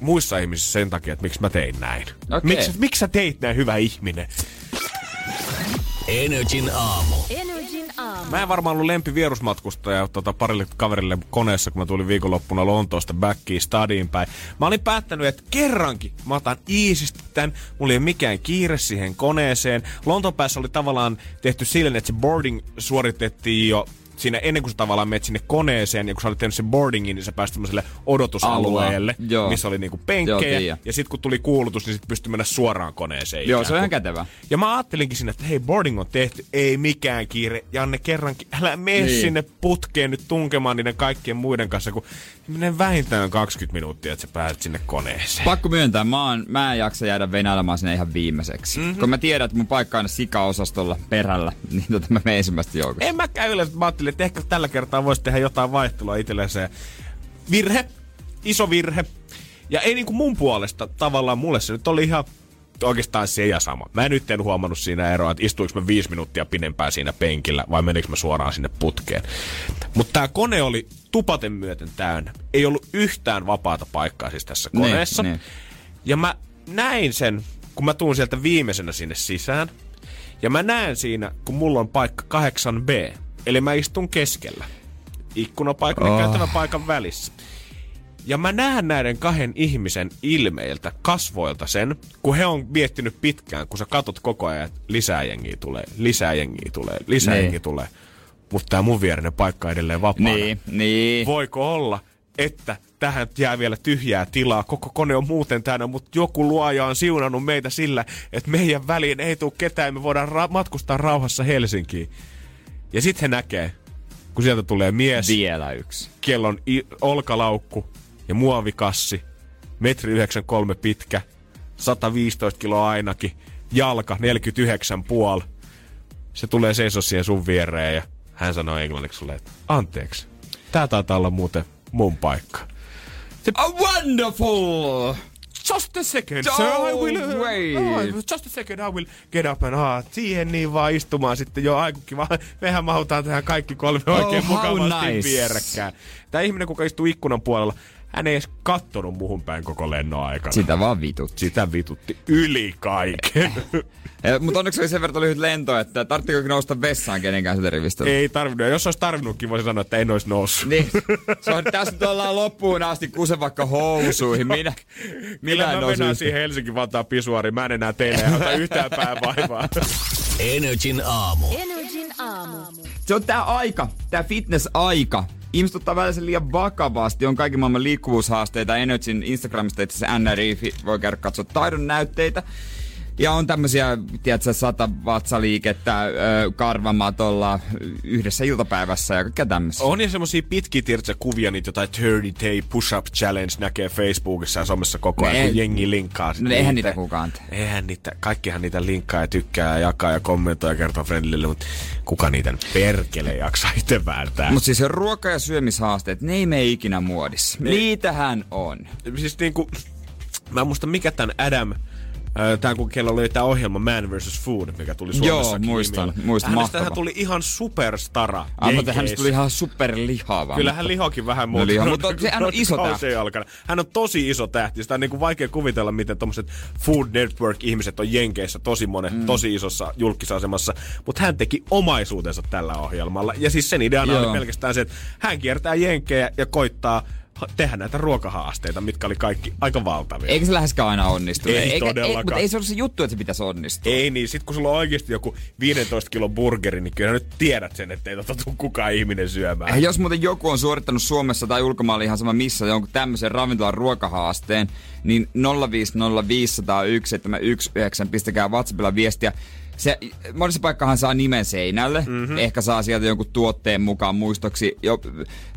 muissa ihmisissä sen takia, että miksi mä tein näin. Okei. Miksi, miksi sä teit näin, hyvä ihminen? Energin aamu. Energin aamu. Mä en varmaan ollut lempivierusmatkustaja tota, parille kaverille koneessa, kun mä tulin viikonloppuna Lontoosta backiin stadiin päin. Mä olin päättänyt, että kerrankin mä otan iisisti tän. Mulla ei ole mikään kiire siihen koneeseen. Lontoon päässä oli tavallaan tehty silleen, että se boarding suoritettiin jo siinä ennen kuin sä tavallaan menet sinne koneeseen, ja kun sä olit tehnyt sen boardingin, niin sä pääsit semmoiselle odotusalueelle, Alue, joo. missä oli niinku Joo, penkkejä, tiedän. ja sitten kun tuli kuulutus, niin sit pystyi mennä suoraan koneeseen. Joo, se on ihan kätevä. Ja mä ajattelinkin sinne, että hei, boarding on tehty, ei mikään kiire. Janne kerrankin, älä mene niin. Sinne putkeen nyt tunkemaan niiden kaikkien muiden kanssa, kun menee vähintään 20 minuuttia, että sä pääset sinne koneeseen. Pakko myöntää, mä, oon, mä en jaksa jäädä venailemaan sinne ihan viimeiseksi. Mhm. Mm-hmm. Kun mä tiedän, että mun paikka on aina sika-osastolla perällä, *laughs* niin tota mä menen ensimmäistä joukosta. En mä käy yleensä, mä ajattelin, että ehkä tällä kertaa voisi tehdä jotain vaihtelua itsellensä. Virhe, iso virhe. Ja ei niinku mun puolesta, tavallaan mulle se nyt oli ihan oikeastaan se ja sama. Mä nyt en huomannut siinä eroa, että istuinko mä viisi minuuttia pidempään siinä penkillä vai menikö mä suoraan sinne putkeen. Mutta tää kone oli tupaten myöten täynnä. Ei ollut yhtään vapaata paikkaa siis tässä Niin, koneessa. niin. Ja mä näin sen, kun mä tuun sieltä viimeisenä sinne sisään. Ja mä näen siinä, kun mulla on paikka 8B. Eli mä istun keskellä. Ikkunapaikan ja Oh. käytäväpaikan välissä. Ja mä näen näiden kahden ihmisen ilmeiltä, kasvoilta sen, kun he on miettinyt pitkään, kun sä katot koko ajan, että lisää jengiä tulee, lisää jengiä tulee, lisää Niin. jengiä tulee. Mutta tää mun vierinen paikka edelleen vapaana. Niin, niin. Voiko olla, että tähän jää vielä tyhjää tilaa, koko kone on muuten täynnä, mutta joku luoja on siunannut meitä sillä, että meidän väliin ei tule ketään, me voidaan ra- matkustaa rauhassa Helsinkiin. Ja sitten he näkee, kun sieltä tulee mies, Vielä yksi. kellon i- olkalaukku ja muovikassi, metri 93 pitkä, 115 kiloa ainakin, jalka 49 puol. Se tulee seiso siihen sun viereen ja hän sanoo englanniksi sulle, että anteeksi, tää taitaa olla muuten mun paikka. Oh, wonderful! Just a second, Don't sir, I will... uh, wait. Oh, just a second, I will get up and ah, siihen niin vaan istumaan sitten jo aiku kiva. Mehän mahutaan tähän kaikki kolme oikein how mukavasti nice. vierekkäin. Tämä ihminen, kuka istuu ikkunan puolella, hän ei edes kattonut muhun päin koko lennon aikana. Sitä vaan vitut. Sitä vitutti yli kaiken. *laughs* Mutta onneksi oli sen verran lyhyt lento, että tarvitsiko nousta vessaan kenenkään sitä rivistä? ei tarvinnut. Jos olisi tarvinnutkin, voisi sanoa, että en olisi noussut. Niin, se on, tässä nyt ollaan loppuun asti kuse vaikka housuihin. Minä, Kyllä minä en mä mennään siihen Helsinki Vantaan pisuariin. Mä en enää teille ota yhtään päävaivaa. Energin aamu. Energin aamu. Se on tää aika, tää fitness-aika. Ihmiset ottaa välillä sen liian vakavasti. On kaiken maailman liikkuvuushaasteita. Energyn Instagramista itse asiassa NRI voi käydä katsoa taidon näytteitä. Ja on tämmösiä, tiedätkö, sata vatsaliikettä ö, karvamatolla yhdessä iltapäivässä ja kaikkea tämmöisiä. On ja semmosia pitkiä tirtse kuvia, niitä jotain 30 day push-up challenge näkee Facebookissa ja somessa koko ajan, No kun jengi linkkaa. No eihän niitä kukaan tee. Eihän niitä, kaikkihan niitä linkkaa ja tykkää ja jakaa ja kommentoi ja kertoo friendille, mutta kuka niitä perkele jaksaa itse vääntää? Mutta siis ruoka- ja syömishaasteet, ne ei mene ikinä muodissa. Niitähän on. siis niinku, mä en muista mikä tän Adam, Tää kun kello oli tää ohjelma Man vs. Food, mikä tuli Joo, Suomessakin muistan, nimellä. muistan, Hänestä mahtava. hän tuli ihan superstara. Ah, mutta hän Jenkeissä. tuli ihan superlihava. Kyllä hän lihokin vähän muuta. liho, mutta se- hän on iso aikana. Hän on tosi iso tähti. Sitä on niinku vaikea kuvitella, miten tommoset Food Network-ihmiset on Jenkeissä tosi monet, mm. tosi isossa julkisasemassa. Mutta hän teki omaisuutensa tällä ohjelmalla. Ja siis sen ideana Joo. oli pelkästään se, että hän kiertää Jenkejä ja koittaa tehdä näitä ruokahaasteita, mitkä oli kaikki aika valtavia. Eikä se läheskään aina onnistu. Ei Eikä, todellakaan. mutta ei se ole se juttu, että se pitäisi onnistua. Ei niin, sit kun sulla on oikeasti joku 15 kilon burgeri, niin kyllä nyt tiedät sen, että ei tota tuu kukaan ihminen syömään. Eh, Jos muuten joku on suorittanut Suomessa tai ulkomailla ihan sama missä jonkun tämmöisen ravintolan ruokahaasteen, niin 050501719 pistäkää WhatsAppilla viestiä. Se, monessa paikkahan saa nimen seinälle. Mhm. Mm-hmm. Ehkä saa sieltä jonkun tuotteen mukaan muistoksi. Jo,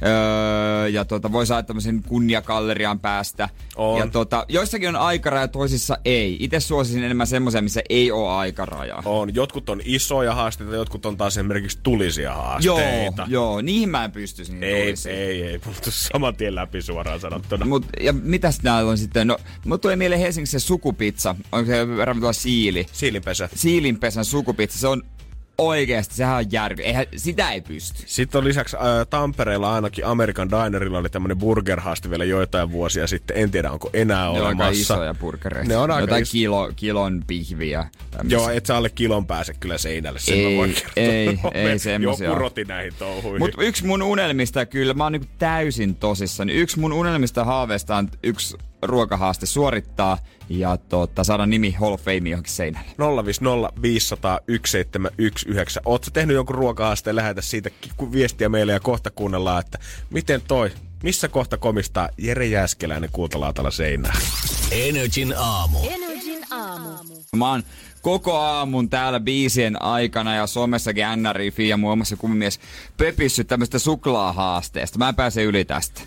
öö, ja tota, voi saada tämmöisen kunniakallerian päästä. On. Ja tota, joissakin on aikaraja, toisissa ei. Itse suosisin enemmän semmoisia, missä ei ole aikaraja. On. Jotkut on isoja haasteita, jotkut on taas esimerkiksi tulisia Joo, haasteita. joo, niihin mä en pystyisin. niihin Ei, tulisiin. ei, ei. Mutta saman tien läpi suoraan sanottuna. Mut, ja mitäs näillä on sitten? No, mut tuli mieleen Helsingissä sukupizza. On se ravintola Siili. Siilinpesä. Siilinpesän sukupizza. Se on oikeesti, sehän on järky. Eihän, sitä ei pysty. Sitten on lisäksi ää, Tampereella ainakin American Dinerilla oli tämmönen burgerhaaste vielä joitain vuosia sitten. En tiedä, onko enää Ne on aika olemassa. isoja burgereita. Ne on aika Jotain is- kilo, kilon pihviä. tämmöisiä. Joo, et sä alle kilon pääse kyllä seinälle, sen Ei, mä voin kertoa. ei, No, ei *laughs* semmosia Joku roti näihin touhuihin. Mut yksi mun unelmista kyllä, mä oon niinku täysin tosissani. Yksi mun unelmista haaveista on yksi ruokahaaste suorittaa ja tota, saada nimi Hall of Fame johonkin seinälle. 050501719. Oot sä tehnyt jonkun ruokahaasteen, lähetä siitä viestiä meille ja kohta kuunnellaan, että miten toi, missä kohta komistaa Jere Jääskeläinen kuutalaatalla seinään. Energin aamu. Energin aamu. Mä oon koko aamun täällä biisien aikana ja somessakin NRI ja muun muassa kumimies pöpissyt tämmöistä suklaahaasteesta. Mä en pääse yli tästä.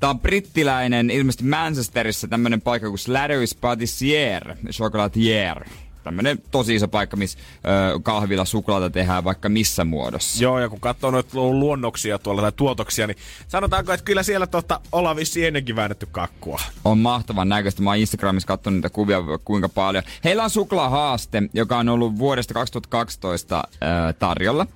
Tää on brittiläinen, ilmeisesti Manchesterissa tämmönen paikka kuin Slattery's Patissier, Chocolatier. Tämmönen tosi iso paikka, missä ö, kahvilla suklaata tehdään vaikka missä muodossa. Joo, ja kun katsoo noita lu- luonnoksia tuolla tai tuotoksia, niin sanotaanko, että kyllä siellä tota, ollaan vissiin ennenkin väännetty kakkua. On mahtavan näköistä. Mä oon Instagramissa katsonut niitä kuvia kuinka paljon. Heillä on suklaahaaste, joka on ollut vuodesta 2012 ää, tarjolla.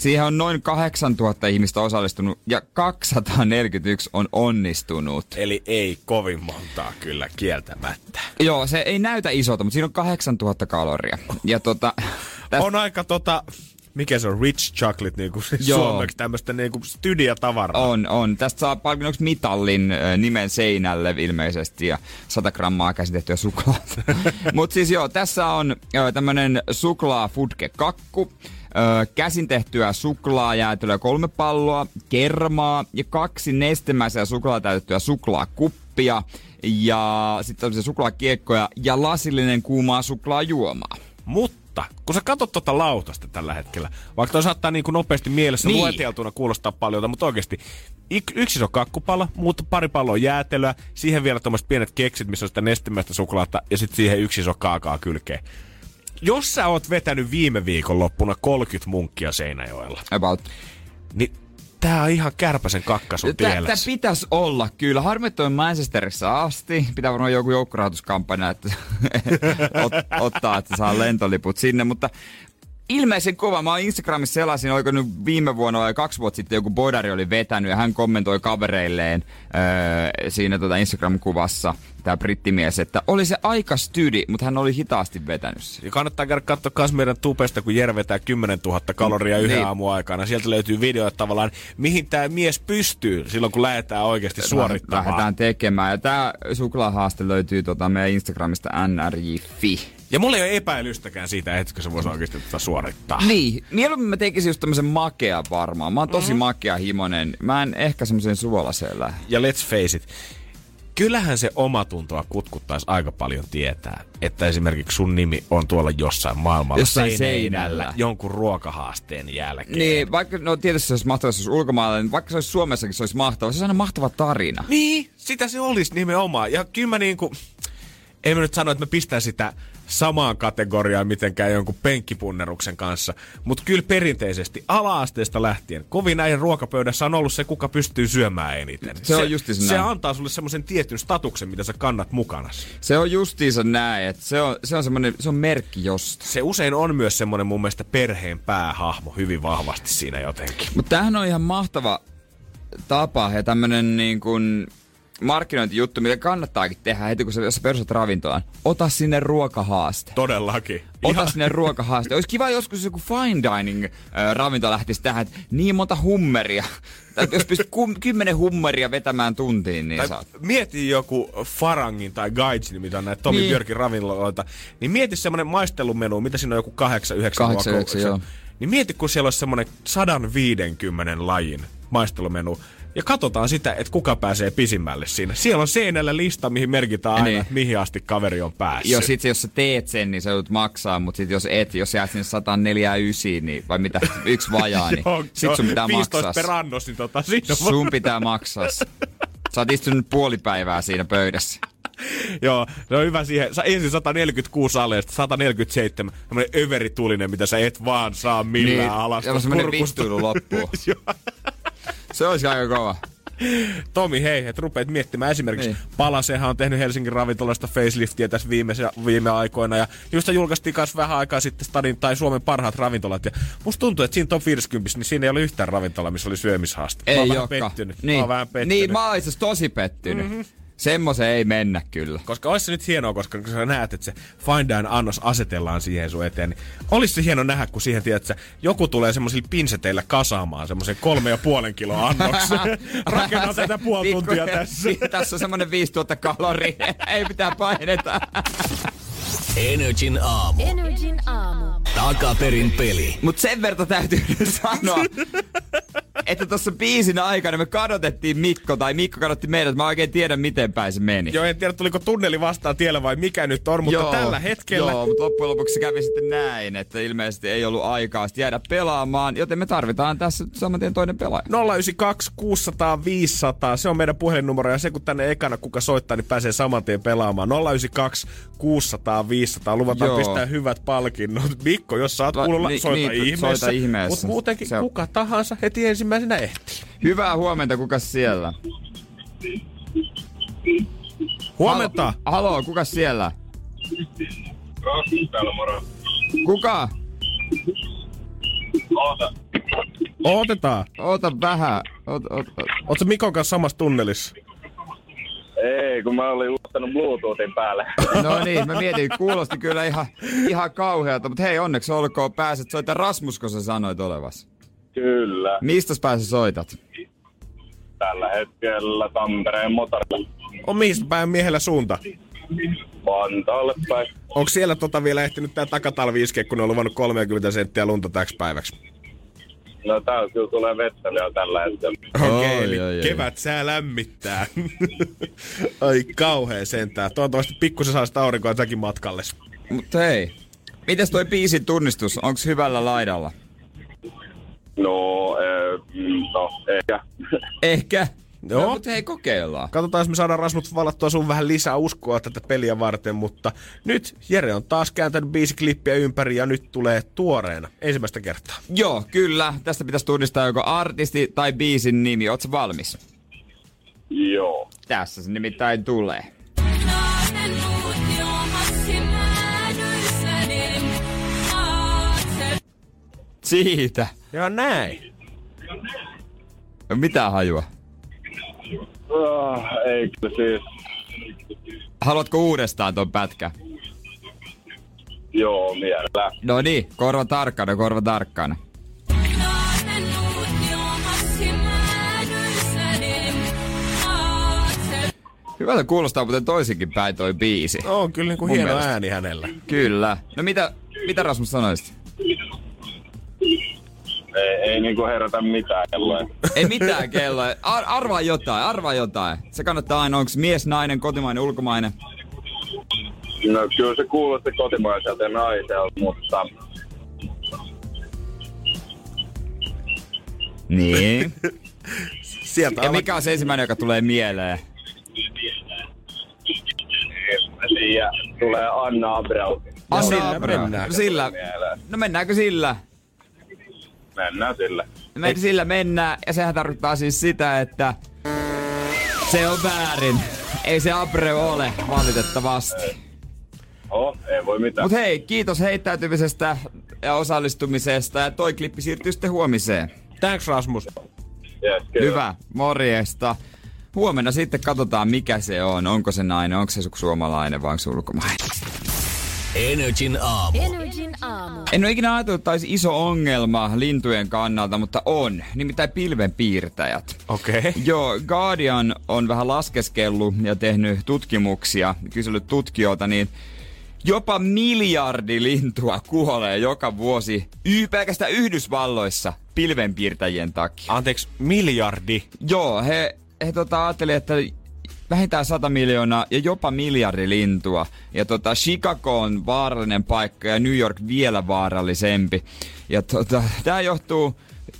Siihen on noin 8000 ihmistä osallistunut ja 241 on onnistunut. Eli ei kovin montaa kyllä kieltämättä. Joo, se ei näytä isolta, mutta siinä on 8000 kaloria. Ja tota, tästä, On aika tota, mikä se on, rich chocolate, niin kuin Joo. suomeksi tämmöistä niin kuin studiatavaraa. on, on. Tästä saa palkinnoksi mitallin nimen seinälle ilmeisesti ja 100 grammaa käsitettyä suklaata. *laughs* Mutta siis joo, tässä on ö, tämmönen suklaa kakku. Ö, käsin tehtyä suklaajäätelöä kolme palloa, kermaa ja kaksi nestemäisiä suklaatäytettyä suklaakuppia ja sitten tämmöisiä suklaakiekkoja ja lasillinen kuumaa suklaajuomaa. Mutta kun sä katsot tota lautasta tällä hetkellä, vaikka toi saattaa niin kuin nopeasti mielessä Niin. lueteltuna kuulostaa paljon, mutta oikeasti ik- yksi iso kakkupala, mutta pari palloa jäätelöä, siihen vielä tommoset pienet keksit, missä on sitä nestemäistä suklaata ja sitten siihen yksi iso kaakaa kylkeen. Jos sä oot vetänyt viime viikon loppuna 30 munkkia Seinäjoella, About. niin tää on ihan kärpäsen kakka sun Tämä tielläs. pitäisi olla kyllä. Harmi, että on Manchesterissa asti. Pitää varmaan joku joukkorahoituskampanja että *laughs* ot, ottaa, että saa lentoliput sinne. Mutta ilmeisen kova. Mä oon Instagramissa selasin, oliko nyt viime vuonna vai kaksi vuotta sitten joku bodari oli vetänyt ja hän kommentoi kavereilleen öö, siinä tota Instagram-kuvassa tämä brittimies, että oli se aika stydi, mutta hän oli hitaasti vetänyt sen. Ja kannattaa käydä katsoa myös meidän tupesta, kun Jere vetää 10 000 kaloria yhden Niin. aamun aikana. Sieltä löytyy video, että tavallaan mihin tämä mies pystyy silloin, kun lähdetään oikeasti suorittamaan. Lähdetään tekemään. Ja tämä suklaahaaste löytyy tota meidän Instagramista nrj.fi. Ja mulla ei ole epäilystäkään siitä, etkö se voisi oikeasti tätä suorittaa. Niin, mieluummin mä tekisin just tämmöisen makea varmaan. Mä oon tosi mm-hmm. makea himonen. Mä en ehkä semmoisen suolaseen lähde. Ja let's face it, kyllähän se omatuntoa kutkuttaisi aika paljon tietää, että esimerkiksi sun nimi on tuolla jossain maailmalla Jossain seinällä seinällä. jonkun ruokahaasteen jälkeen. Niin, vaikka, no tietysti se olisi mahtavaa, jos se olisi ulkomailla, niin vaikka se olisi Suomessakin, se olisi mahtavaa. Se on aina mahtava tarina. Niin, sitä se olisi nimenomaan. Ja kyllä mä niinku, en mä nyt sano, että mä pistän sitä samaan kategoriaan mitenkään jonkun penkkipunneruksen kanssa, mutta kyllä perinteisesti ala-asteesta lähtien kovin näin ruokapöydässä on ollut se, kuka pystyy syömään eniten. Se on justiinsa Se näin. antaa sulle semmoisen tietyn statuksen, mitä sä kannat mukana. Se on justiinsa näin, että se on, se on semmoinen, se on merkki josta. Se usein on myös semmoinen mun mielestä perheen päähahmo hyvin vahvasti siinä jotenkin. Mutta tämähän on ihan mahtava tapa ja tämmönen niin kuin markkinointijuttu, mitä kannattaakin tehdä heti, kun sä, jos sä perustat ravintolaan. Ota sinne ruokahaaste. Todellakin. Ota Ihan- sinne ruokahaaste. Olisi kiva joskus jos joku fine dining äh, ravinto lähtisi tähän, että niin monta hummeria. Tai jos pystyt kum, kymmenen hummeria vetämään tuntiin, niin Tai saat. mieti joku Farangin tai Gaijin, mitä on näitä Tomi Niin. Björkin ravintoloita, niin mieti semmoinen maistelumenu, mitä siinä on joku 8-9 Kahdeksan, yhdeksän, joo. Niin mieti, kun siellä olisi semmoinen 150 lajin maistelumenu, ja katsotaan sitä, että kuka pääsee pisimmälle siinä. Siellä on seinällä lista, mihin merkitään aina, Niin. mihin asti kaveri on päässyt. Joo, sit jos sä teet sen, niin sä joudut maksaa, mutta sit jos et, jos jäät sinne 149, niin, vai mitä, *laughs* yksi vajaa, niin Joo, sit sun pitää 15 maksaa. per annos, niin tota, siinä Sun pitää maksaa. Sä oot istunut puoli päivää siinä pöydässä. *laughs* Joo, se on hyvä siihen. Sä ensin 146 alle ja sitten 147. Tämmönen överitulinen, mitä sä et vaan saa millään niin, alas. ja semmonen vittuilu loppuu. *laughs* Se olisi aika kova. Tomi, hei, että rupeat miettimään esimerkiksi Niin. niin. Palasehan on tehnyt Helsingin ravintolasta faceliftiä tässä viime, viime aikoina. Ja just julkaistiin kanssa vähän aikaa sitten Stadin tai Suomen parhaat ravintolat. Ja musta tuntuu, että siinä top 50, niin siinä ei ole yhtään ravintola, missä oli syömishaaste. mä Ei oon vähän pettynyt. Niin. Mä oon vähän pettynyt. niin, mä oon itse tosi pettynyt. Mm-hmm. Semmoisen ei mennä kyllä. Koska olisi se nyt hienoa, koska kun sä näet, että se Fine Dine annos asetellaan siihen sun eteen, niin olisi se hieno nähdä, kun siihen tiedät, että joku tulee semmoisilla pinseteillä kasaamaan semmoisen kolme ja puolen kilo annoksen. *laughs* Rakenna tätä puoli tuntia Pikku- tässä. tässä on semmonen 5000 kaloria. *laughs* ei mitään paineta. Energin aamu. Energin aamu. Takaperin peli. Mut sen verran täytyy nyt sanoa, että tuossa biisin aikana me kadotettiin Mikko, tai Mikko kadotti meidät. Mä oikein tiedän, miten päin se meni. Joo, en tiedä, tuliko tunneli vastaan tiellä vai mikä nyt on, mutta Joo, tällä hetkellä... Joo, mutta loppujen lopuksi se kävi sitten näin, että ilmeisesti ei ollut aikaa jäädä pelaamaan, joten me tarvitaan tässä saman tien toinen pelaaja. 092 600 500, se on meidän puhelinnumero ja se kun tänne ekana kuka soittaa, niin pääsee saman tien pelaamaan. 092 600 500, luvataan Joo. pistää hyvät palkinnot. Mikko, jos saat kuulla, ni- soita niin, ihmeessä. soita ihmeessä. Mutta muutenkin Se on- kuka tahansa heti ensimmäisenä ehtii. Hyvää huomenta, kuka siellä? Huomenta! Halo, halo kuka siellä? Kuka? Otetaan. Oota vähän. Oot, oot, oot. Ootko Mikon kanssa samassa tunnelissa? Ei, kun mä olin laittanut Bluetoothin päälle. *laughs* No niin, mä mietin, kuulosti kyllä ihan, ihan kauhealta, mutta hei onneksi olkoon pääset soita Rasmusko sä sanoit olevas. Kyllä. Mistä päässä soitat? Tällä hetkellä Tampereen motorilla. On mihin päin miehellä suunta? Vantaalle päin. Onko siellä tota vielä ehtinyt tää takatalvi iskeä, kun on luvannut 30 senttiä lunta täksi päiväksi? No täällä kyllä tulee vettä vielä tällä hetkellä. Okei, Oi, eli oi, oi. kevät sää lämmittää. *laughs* Ai kauhea sentään. Toivottavasti pikkusen saa sitä aurinkoa säkin matkalle. Mutta hei, mites toi biisin tunnistus? Onks hyvällä laidalla? No, eh, mm, no, ehkä. Ehkä. Joo. No, mutta hei, kokeillaan. Katsotaan, jos me saadaan Rasmus valattua sun vähän lisää uskoa tätä peliä varten, mutta nyt Jere on taas kääntänyt biisiklippiä ympäri ja nyt tulee tuoreena ensimmäistä kertaa. Joo, kyllä. Tästä pitäisi tunnistaa joko artisti tai biisin nimi. Ootko valmis? Joo. Tässä se nimittäin tulee. Siitä. Ja näin. Mitä hajua? Oh, ei kyllä siis. Haluatko uudestaan ton pätkä? Joo, mielellään. No niin, korva tarkkana, korva tarkkana. Hyvältä kuulostaa muuten toisinkin päin toi biisi. On kyllä niinku Mun hieno mielestä. ääni hänellä. Kyllä. No mitä, mitä Rasmus sanoisit? Ei, ei niinku herätä mitään kelloa. Ei mitään kelloa. Ar- arvaa jotain, arvaa jotain. Se kannattaa aina, onko mies, nainen, kotimainen, ulkomainen. No kyllä se kuulosti kotimaiselta ja naiselta, mutta Niin. *laughs* Sieltä Ja mikä on se ensimmäinen, joka tulee mieleen? Tulee Anna Abreu. Anna Abreu. No sillä. No mennäänkö sillä? Mennään sillä. Me sillä mennään, ja sehän tarkoittaa siis sitä, että se on väärin. Ei se Abreu ole, valitettavasti. Oh, ei voi mitään. Mut hei, kiitos heittäytymisestä ja osallistumisesta, ja toi klippi siirtyy sitten huomiseen. Thanks Rasmus. Yes, kyllä. Hyvä, morjesta. Huomenna sitten katsotaan, mikä se on. Onko se nainen, onko se suomalainen vai onko se ulkomainen. Energin aamu. Energin aamu. En ole ikinä ajatellut, että olisi iso ongelma lintujen kannalta, mutta on. Nimittäin pilvenpiirtäjät. Okei. Okay. *laughs* Joo, Guardian on vähän laskeskellut ja tehnyt tutkimuksia, kysellyt tutkijoilta, niin jopa miljardi lintua kuolee joka vuosi y- pelkästään Yhdysvalloissa pilvenpiirtäjien takia. Anteeksi, miljardi. Joo, he, he tota, ajatteli, että vähintään 100 miljoonaa ja jopa miljardi lintua. Ja tota, Chicago on vaarallinen paikka ja New York vielä vaarallisempi. Ja tota, tämä johtuu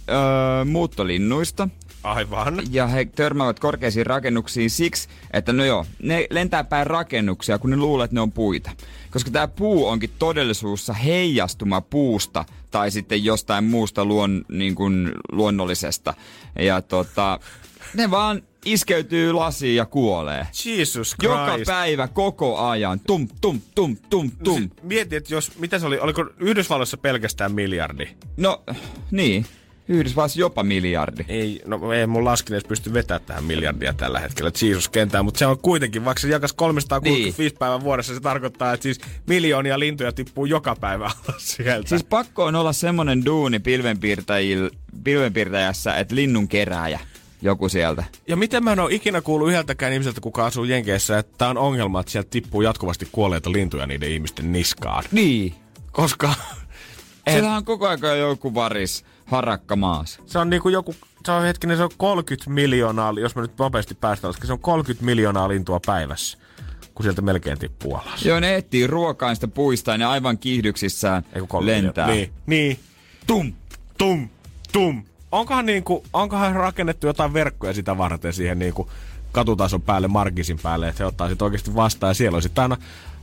öö, muuttolinnuista. Aivan. Ja he törmäävät korkeisiin rakennuksiin siksi, että no joo, ne lentää päin rakennuksia, kun ne luulee, että ne on puita. Koska tämä puu onkin todellisuudessa heijastuma puusta tai sitten jostain muusta luon, niin kuin luonnollisesta. Ja tota, ne vaan iskeytyy lasiin ja kuolee. Jesus Christ. Joka päivä, koko ajan. Tum, tum, tum, tum, tum. Mieti, että jos, mitä se oli, oliko Yhdysvalloissa pelkästään miljardi? No, niin. Yhdysvalloissa jopa miljardi. Ei, no ei mun laskin edes pysty vetämään tähän miljardia tällä hetkellä Jesus kentään, mutta se on kuitenkin, vaikka se jakas 365 niin. päivän vuodessa, se tarkoittaa, että siis miljoonia lintuja tippuu joka päivä *laughs* alas sieltä. Siis pakko on olla semmonen duuni pilvenpiirtäjässä, että linnun kerääjä. Joku sieltä. Ja miten mä en ole ikinä kuullut yhdeltäkään ihmiseltä, kuka asuu Jenkeissä, että tää on ongelma, että sieltä tippuu jatkuvasti kuolleita lintuja niiden ihmisten niskaan. Niin. Koska *laughs* Siellä on koko ajan joku varis harakka maassa. se on niinku joku, se on hetkinen, se on 30 miljoonaa, jos mä nyt nopeasti päästään, koska se on 30 miljoonaa lintua päivässä, kun sieltä melkein tippuu alas. Joo, ne etsii ruokaa niistä puista ja ne aivan kiihdyksissään Ei kun 30 lentää. Niin, niin. Tum! tum, tum. Onkohan, niinku, onkohan rakennettu jotain verkkoja sitä varten siihen niinku katutason päälle, markisin päälle, että he ottaa sit oikeasti vastaan ja siellä on sitten aina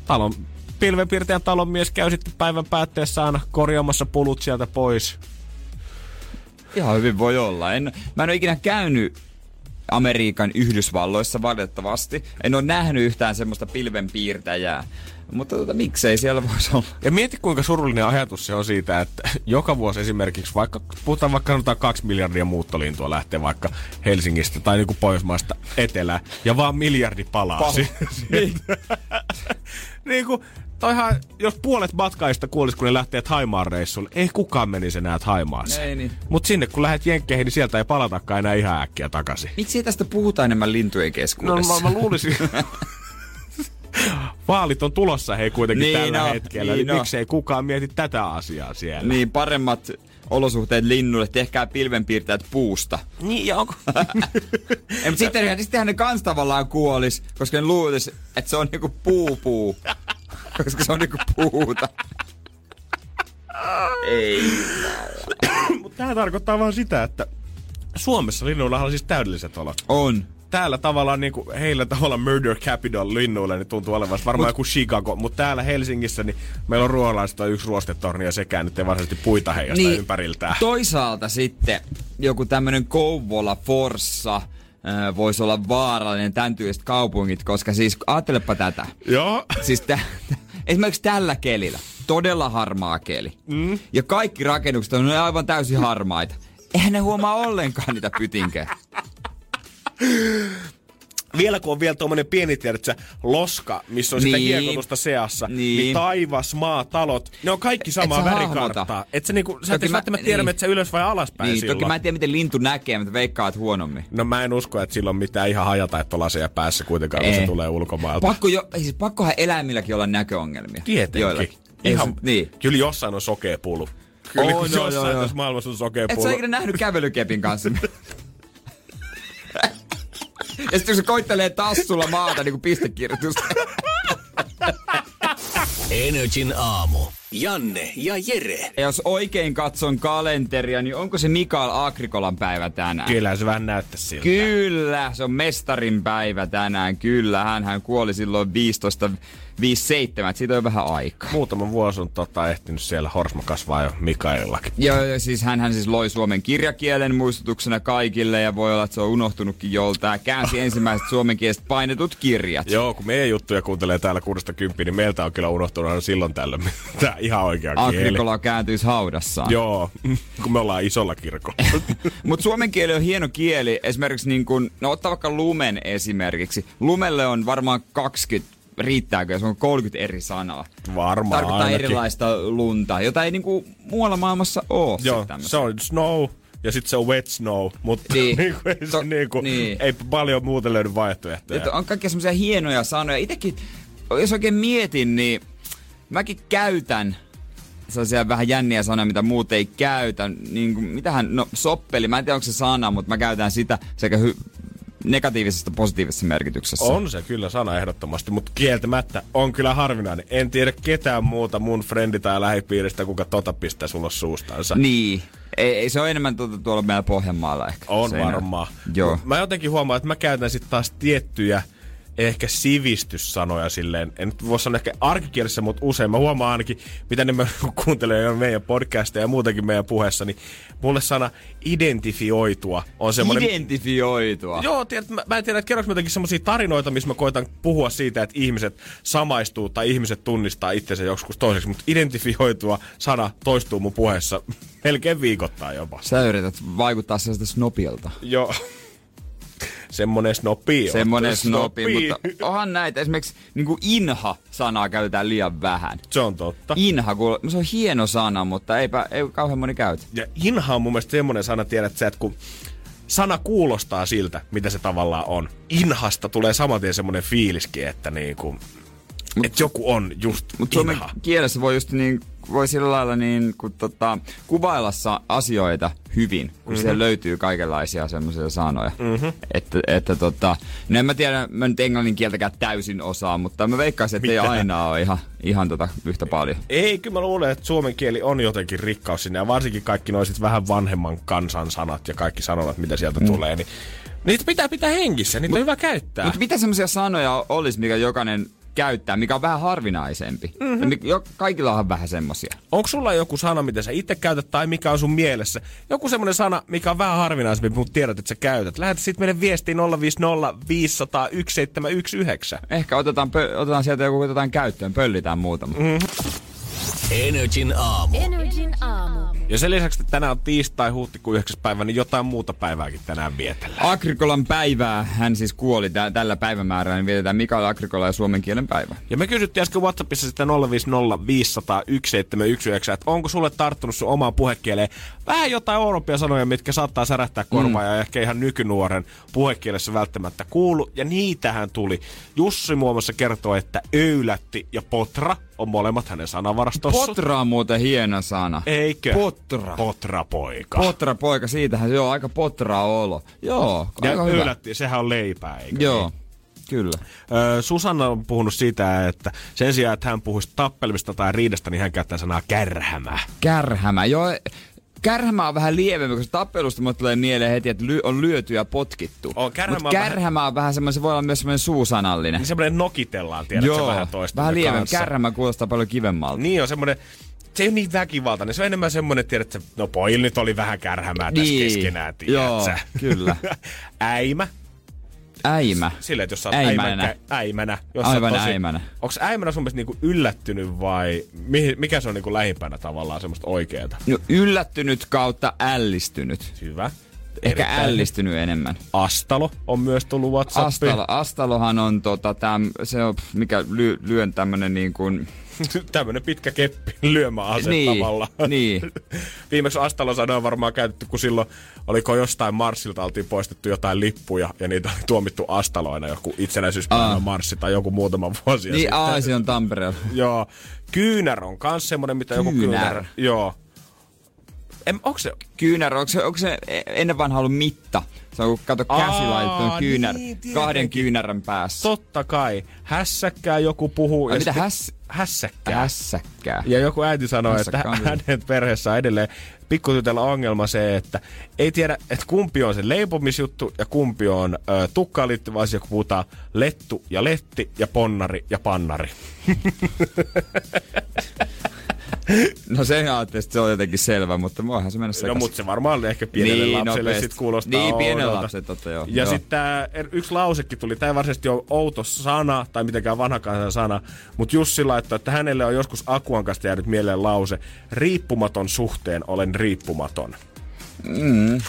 talon, pilvenpiirtäjän talon mies käy sitten päivän päätteessä aina korjaamassa pulut sieltä pois. Ihan hyvin voi olla. En, mä en ole ikinä käynyt Amerikan Yhdysvalloissa valitettavasti. En ole nähnyt yhtään semmoista pilvenpiirtäjää. Mutta tota, miksei siellä voisi olla? Ja mieti kuinka surullinen ajatus se on siitä, että joka vuosi esimerkiksi, vaikka puhutaan vaikka sanotaan kaksi miljardia muuttolintua lähtee vaikka Helsingistä tai niinku Pohjoismaista etelään, ja vaan miljardi palaa. Pal- si- Niin. *laughs* niin kuin, toihan, jos puolet matkaista kuulisi, kun ne lähtee Haimaan reissulle, ei kukaan menisi enää Haimaaseen. Ei niin. Mut sinne kun lähdet Jenkkeihin, niin sieltä ei palatakaan enää ihan äkkiä takaisin. Miksi tästä puhutaan enemmän lintujen No keskuudessa? mä, mä luulisin... *laughs* Vaalit on tulossa hei kuitenkin Niin tällä no, hetkellä, niin niin, no. miksei kukaan mieti tätä asiaa siellä. Niin, paremmat olosuhteet linnuille, tehkää pilvenpiirtäjät puusta. Niin, ja onko... *laughs* Ei, mutta sittenhän, sittenhän ne kans tavallaan kuolis, koska ne luulis, että se on niinku puupuu. *laughs* koska se on niinku puuta. Ei. Mutta tämä tarkoittaa vaan sitä, että Suomessa linnuilla on siis täydelliset olot. On. Täällä tavallaan niinku, heillä tavallaan murder capital linnuille niin tuntuu olevan varmaan Mut- joku Chicago, mutta täällä Helsingissä niin meillä on ruoholaista yksi ruostetorni ja sekään nyt ei varsinaisesti puita heijasta niin, ympäriltään. Toisaalta sitten joku tämmönen Kouvola, Forssa, voisi olla vaarallinen tämän tyyliset kaupungit, koska siis ajattelepa tätä. Joo. Siis tä, esimerkiksi tällä kelillä. todella harmaa keli. Mm. Ja kaikki rakennukset on aivan täysin harmaita. Eihän ne huomaa ollenkaan niitä pytinkejä. Vielä kun on vielä tuommoinen pieni, tiedätkö, loska, missä on sitä Niin. hiekotusta seassa, niin. Niin. taivas, maa, talot, ne on kaikki samaa värikarttaa. Et sä, niinku, sä Toki mä- välttämättä tiedä, niin. että sä ylös vai alaspäin Niin, silloin. toki mä en tiedä, miten lintu näkee, mutta veikkaat huonommin. No mä en usko, että sillä on mitään ihan hajata, että laseja päässä kuitenkaan, kun se tulee ulkomailta. Pakko jo, siis pakkohan eläimilläkin olla näköongelmia. Tietenkin. Joillakin. Ihan, niin. Kyllä jossain on sokea pulu. Kyllä on, joo, jossain joo, joo. tässä maailmassa on sokea Et sä pulu. ikinä nähnyt kävelykepin kanssa. *laughs* ja sitten se koittelee tassulla maata niin kuin pistekirjoitusta. Energin aamu. Janne ja Jere. Ja jos oikein katson kalenteria, niin onko se Mikael Agrikolan päivä tänään? Kyllä se vähän näyttää siltä. Kyllä, se on mestarin päivä tänään. Kyllä, hän, hän kuoli silloin 15 57, että siitä on vähän aikaa. Muutama vuosi on tota, ehtinyt siellä Horsma kasvaa jo Mikaelillakin. Joo, ja siis hän, hän siis loi suomen kirjakielen muistutuksena kaikille ja voi olla, että se on unohtunutkin joltain. Käänsi *laughs* ensimmäiset suomenkieliset painetut kirjat. Joo, kun meidän juttuja kuuntelee täällä 60, niin meiltä on kyllä unohtunut aina silloin tällöin *laughs* tää ihan oikea kieli. Agrikola kääntyisi haudassaan. Joo, *laughs* kun me ollaan isolla kirkolla. Mutta suomen kieli on hieno kieli. Esimerkiksi niin kun, no ottaa vaikka lumen esimerkiksi. Lumelle on varmaan 20 riittääkö, jos on 30 eri sanaa. Varmaan Tarkoittaa ainakin. erilaista lunta, jota ei niinku muualla maailmassa ole. Joo, se on snow ja sitten se on wet snow, mutta Niin. niin. *laughs* niinku, ei, To- niinku, niin. ei paljon muuten löydy vaihtoehtoja. Että on kaikkia semmoisia hienoja sanoja. Itekin, jos oikein mietin, niin mäkin käytän sellaisia vähän jänniä sanoja, mitä muut ei käytä. Niin kuin, mitähän, no soppeli, mä en tiedä onko se sana, mutta mä käytän sitä sekä hy- negatiivisessa että positiivisessa merkityksessä. On se kyllä sana ehdottomasti, mutta kieltämättä on kyllä harvinainen. En tiedä ketään muuta mun frendi tai lähipiiristä, kuka tota pistää sulla suustansa. Niin. Ei, ei se ole enemmän tuota, tuolla meillä Pohjanmaalla ehkä. On varmaan. Joo. Mä jotenkin huomaan, että mä käytän sitten taas tiettyjä ehkä sivistyssanoja silleen, en nyt voi sanoa ehkä arkikielessä, mutta usein mä huomaan ainakin, mitä ne mä *laughs* kuuntelen jo meidän podcasteja ja muutenkin meidän puheessa, niin mulle sana identifioitua on semmoinen... Identifioitua. Joo, tiedät, mä, mä en tiedä, että kerroks jotenkin semmoisia tarinoita, missä mä koitan puhua siitä, että ihmiset samaistuu tai ihmiset tunnistaa itsensä joskus toiseksi, mutta identifioitua sana toistuu mun puheessa *laughs* melkein viikoittain jopa. Sä yrität vaikuttaa sieltä snopilta. Joo. *laughs* Semmonen snopi on. Semmonen snopi, mutta onhan näitä. Esimerkiksi niin inha-sanaa käytetään liian vähän. Se on totta. Inha, kuul- no se on hieno sana, mutta eipä, ei kauhean moni käytä. Ja inha on mun mielestä semmonen sana, tiedät sä, että kun sana kuulostaa siltä, mitä se tavallaan on. Inhasta tulee saman tien semmonen fiiliskin, että niinku, että joku on just Mutta suomen inha. kielessä voi just niin, voi sillä lailla niin, kun tota, kuvailla asioita hyvin, kun Mhm. mm-hmm. siellä löytyy kaikenlaisia semmoisia sanoja. Mm-hmm. Että, että tota, no en mä tiedä, mä nyt englannin kieltäkään täysin osaa, mutta mä veikkaisin, että ei Mitä? aina ole ihan, ihan tota yhtä paljon. Ei, kyllä mä luulen, että suomen kieli on jotenkin rikkaus sinne, ja varsinkin kaikki noisit vähän vanhemman kansan sanat ja kaikki sanovat, mitä sieltä mm. tulee, niin niitä pitää pitää hengissä, niitä on hyvä käyttää. Mutta mitä semmoisia sanoja olisi, mikä jokainen käyttää, mikä on vähän harvinaisempi? Mhm. Mm-hmm. Jo, kaikilla on vähän semmosia. Onko sulla joku sana, mitä sä itse käytät tai mikä on sun mielessä? Joku semmoinen sana, mikä on vähän harvinaisempi, mutta tiedät, että sä käytät. Lähetä sitten meille viestiin 050 500 1719. Ehkä otetaan, pö- otetaan sieltä joku otetaan käyttöön, pöllitään muutama. Mm. Energin aamu. Energin aamu. Ja sen lisäksi, että tänään on tiistai, huhtikuun 9. päivä, niin jotain muuta päivääkin tänään vietellään. Agrikolan päivää, hän siis kuoli tä- tällä päivämäärällä, niin vietetään Mikael Agrikola ja suomen kielen päivä. Ja me kysyttiin äsken Whatsappissa sitä 050 500 1719, että onko sulle tarttunut sun omaan puhekieleen vähän jotain oudompia sanoja, mitkä saattaa särähtää korvaa mm. ja ehkä ihan nykynuoren puhekielessä välttämättä kuulu. Ja niitähän tuli. Jussi muun muassa kertoo, että öylätti ja potra on molemmat hänen sanavarastossa. Potra on muuten hieno sana. Eikö? Potra. Potra poika. Potra poika, siitähän se on aika potra olo. Joo, ja aika hyvä. öylätti, sehän on leipää, eikö Joo, Niin? kyllä. Ö, Susanna on puhunut siitä, että sen sijaan, että hän puhuisi tappelemista tai riidasta, niin hän käyttää sanaa kärhämä. Kärhämä, joo. Kärhämä on vähän lievempi, koska tappelusta mulle tulee mieleen heti, että ly- on lyöty ja potkittu. On, kärhämä Mutta on vähän- kärhämä on vähän semmoinen, se voi olla myös semmoinen suusanallinen. Niin semmoinen nokitellaan, tiedätkö Joo, vähän toista vähän lievempi. kanssa. Kärhämä kuulostaa paljon kivemmalta. Niin on semmoinen, se ei ole niin väkivaltainen. Se on enemmän semmoinen, tiedätkö, no pojilla nyt oli vähän kärhämää tässä Niin, keskenään, joo, tiedätkö? kyllä. *laughs* Äimä. Äimä. Silleen, että jos sä oot Äimänä. äimänä. äimänä jos Aivan äimänä. Onks äimänä sun mielestä niinku yllättynyt vai mihin, mikä se on niinku lähimpänä tavallaan semmoista oikeeta? No, yllättynyt kautta ällistynyt. Hyvä. Ehkä Erittäin ällistynyt enemmän. Astalo on myös tullut WhatsAppiin. Astalo, Astalohan on tota, täm, se on, mikä ly, lyön tämmönen niin kuin... *laughs* Tämmönen pitkä keppi lyömäase Niin, niin. *laughs* Viimeksi Astalo sanoa varmaan käytetty, kun silloin oliko jostain Marsilta oltiin poistettu jotain lippuja ja niitä oli tuomittu Astaloina joku itsenäisyyspäivän Aa. marssi tai joku muutama vuosi Niin, aa, se on Tampereella. *laughs* Joo. Kyynär on kans semmonen, mitä joku Kyynär. kyynär. Joo. En, onko se? Kyynärä, onko se, onko se ennen vanha ollut mitta? Se on, kato, käsi kyynär, niin, tietenkin. kahden kyynärän päässä. Totta kai. Hässäkkää joku puhuu. Ai ja mitä sitten- häs, Hässäkkää. hässäkkää? Ja joku äiti sanoi, että hänen perheessä on edelleen pikkutytöllä ongelma se, että ei tiedä, että kumpi on se leipomisjuttu ja kumpi on ö, tukkaan liittyvä asia, kun puhutaan lettu ja letti ja ponnari ja pannari. *laughs* No se ajattelin, että se on jotenkin selvä, mutta voihan se mennä No mutta se varmaan ehkä pienelle Niin, lapselle nopeasti. sit kuulostaa Niin, pienelle oudolta. lapselle totta joo. Ja sitten tää er- yksi lausekin tuli, tämä ei varsinaisesti ole outo sana tai mitenkään vanhakansan sana, mutta Jussi laittoi, että hänelle on joskus Akuan kanssa jäänyt mieleen lause, riippumaton suhteen olen riippumaton. Mm.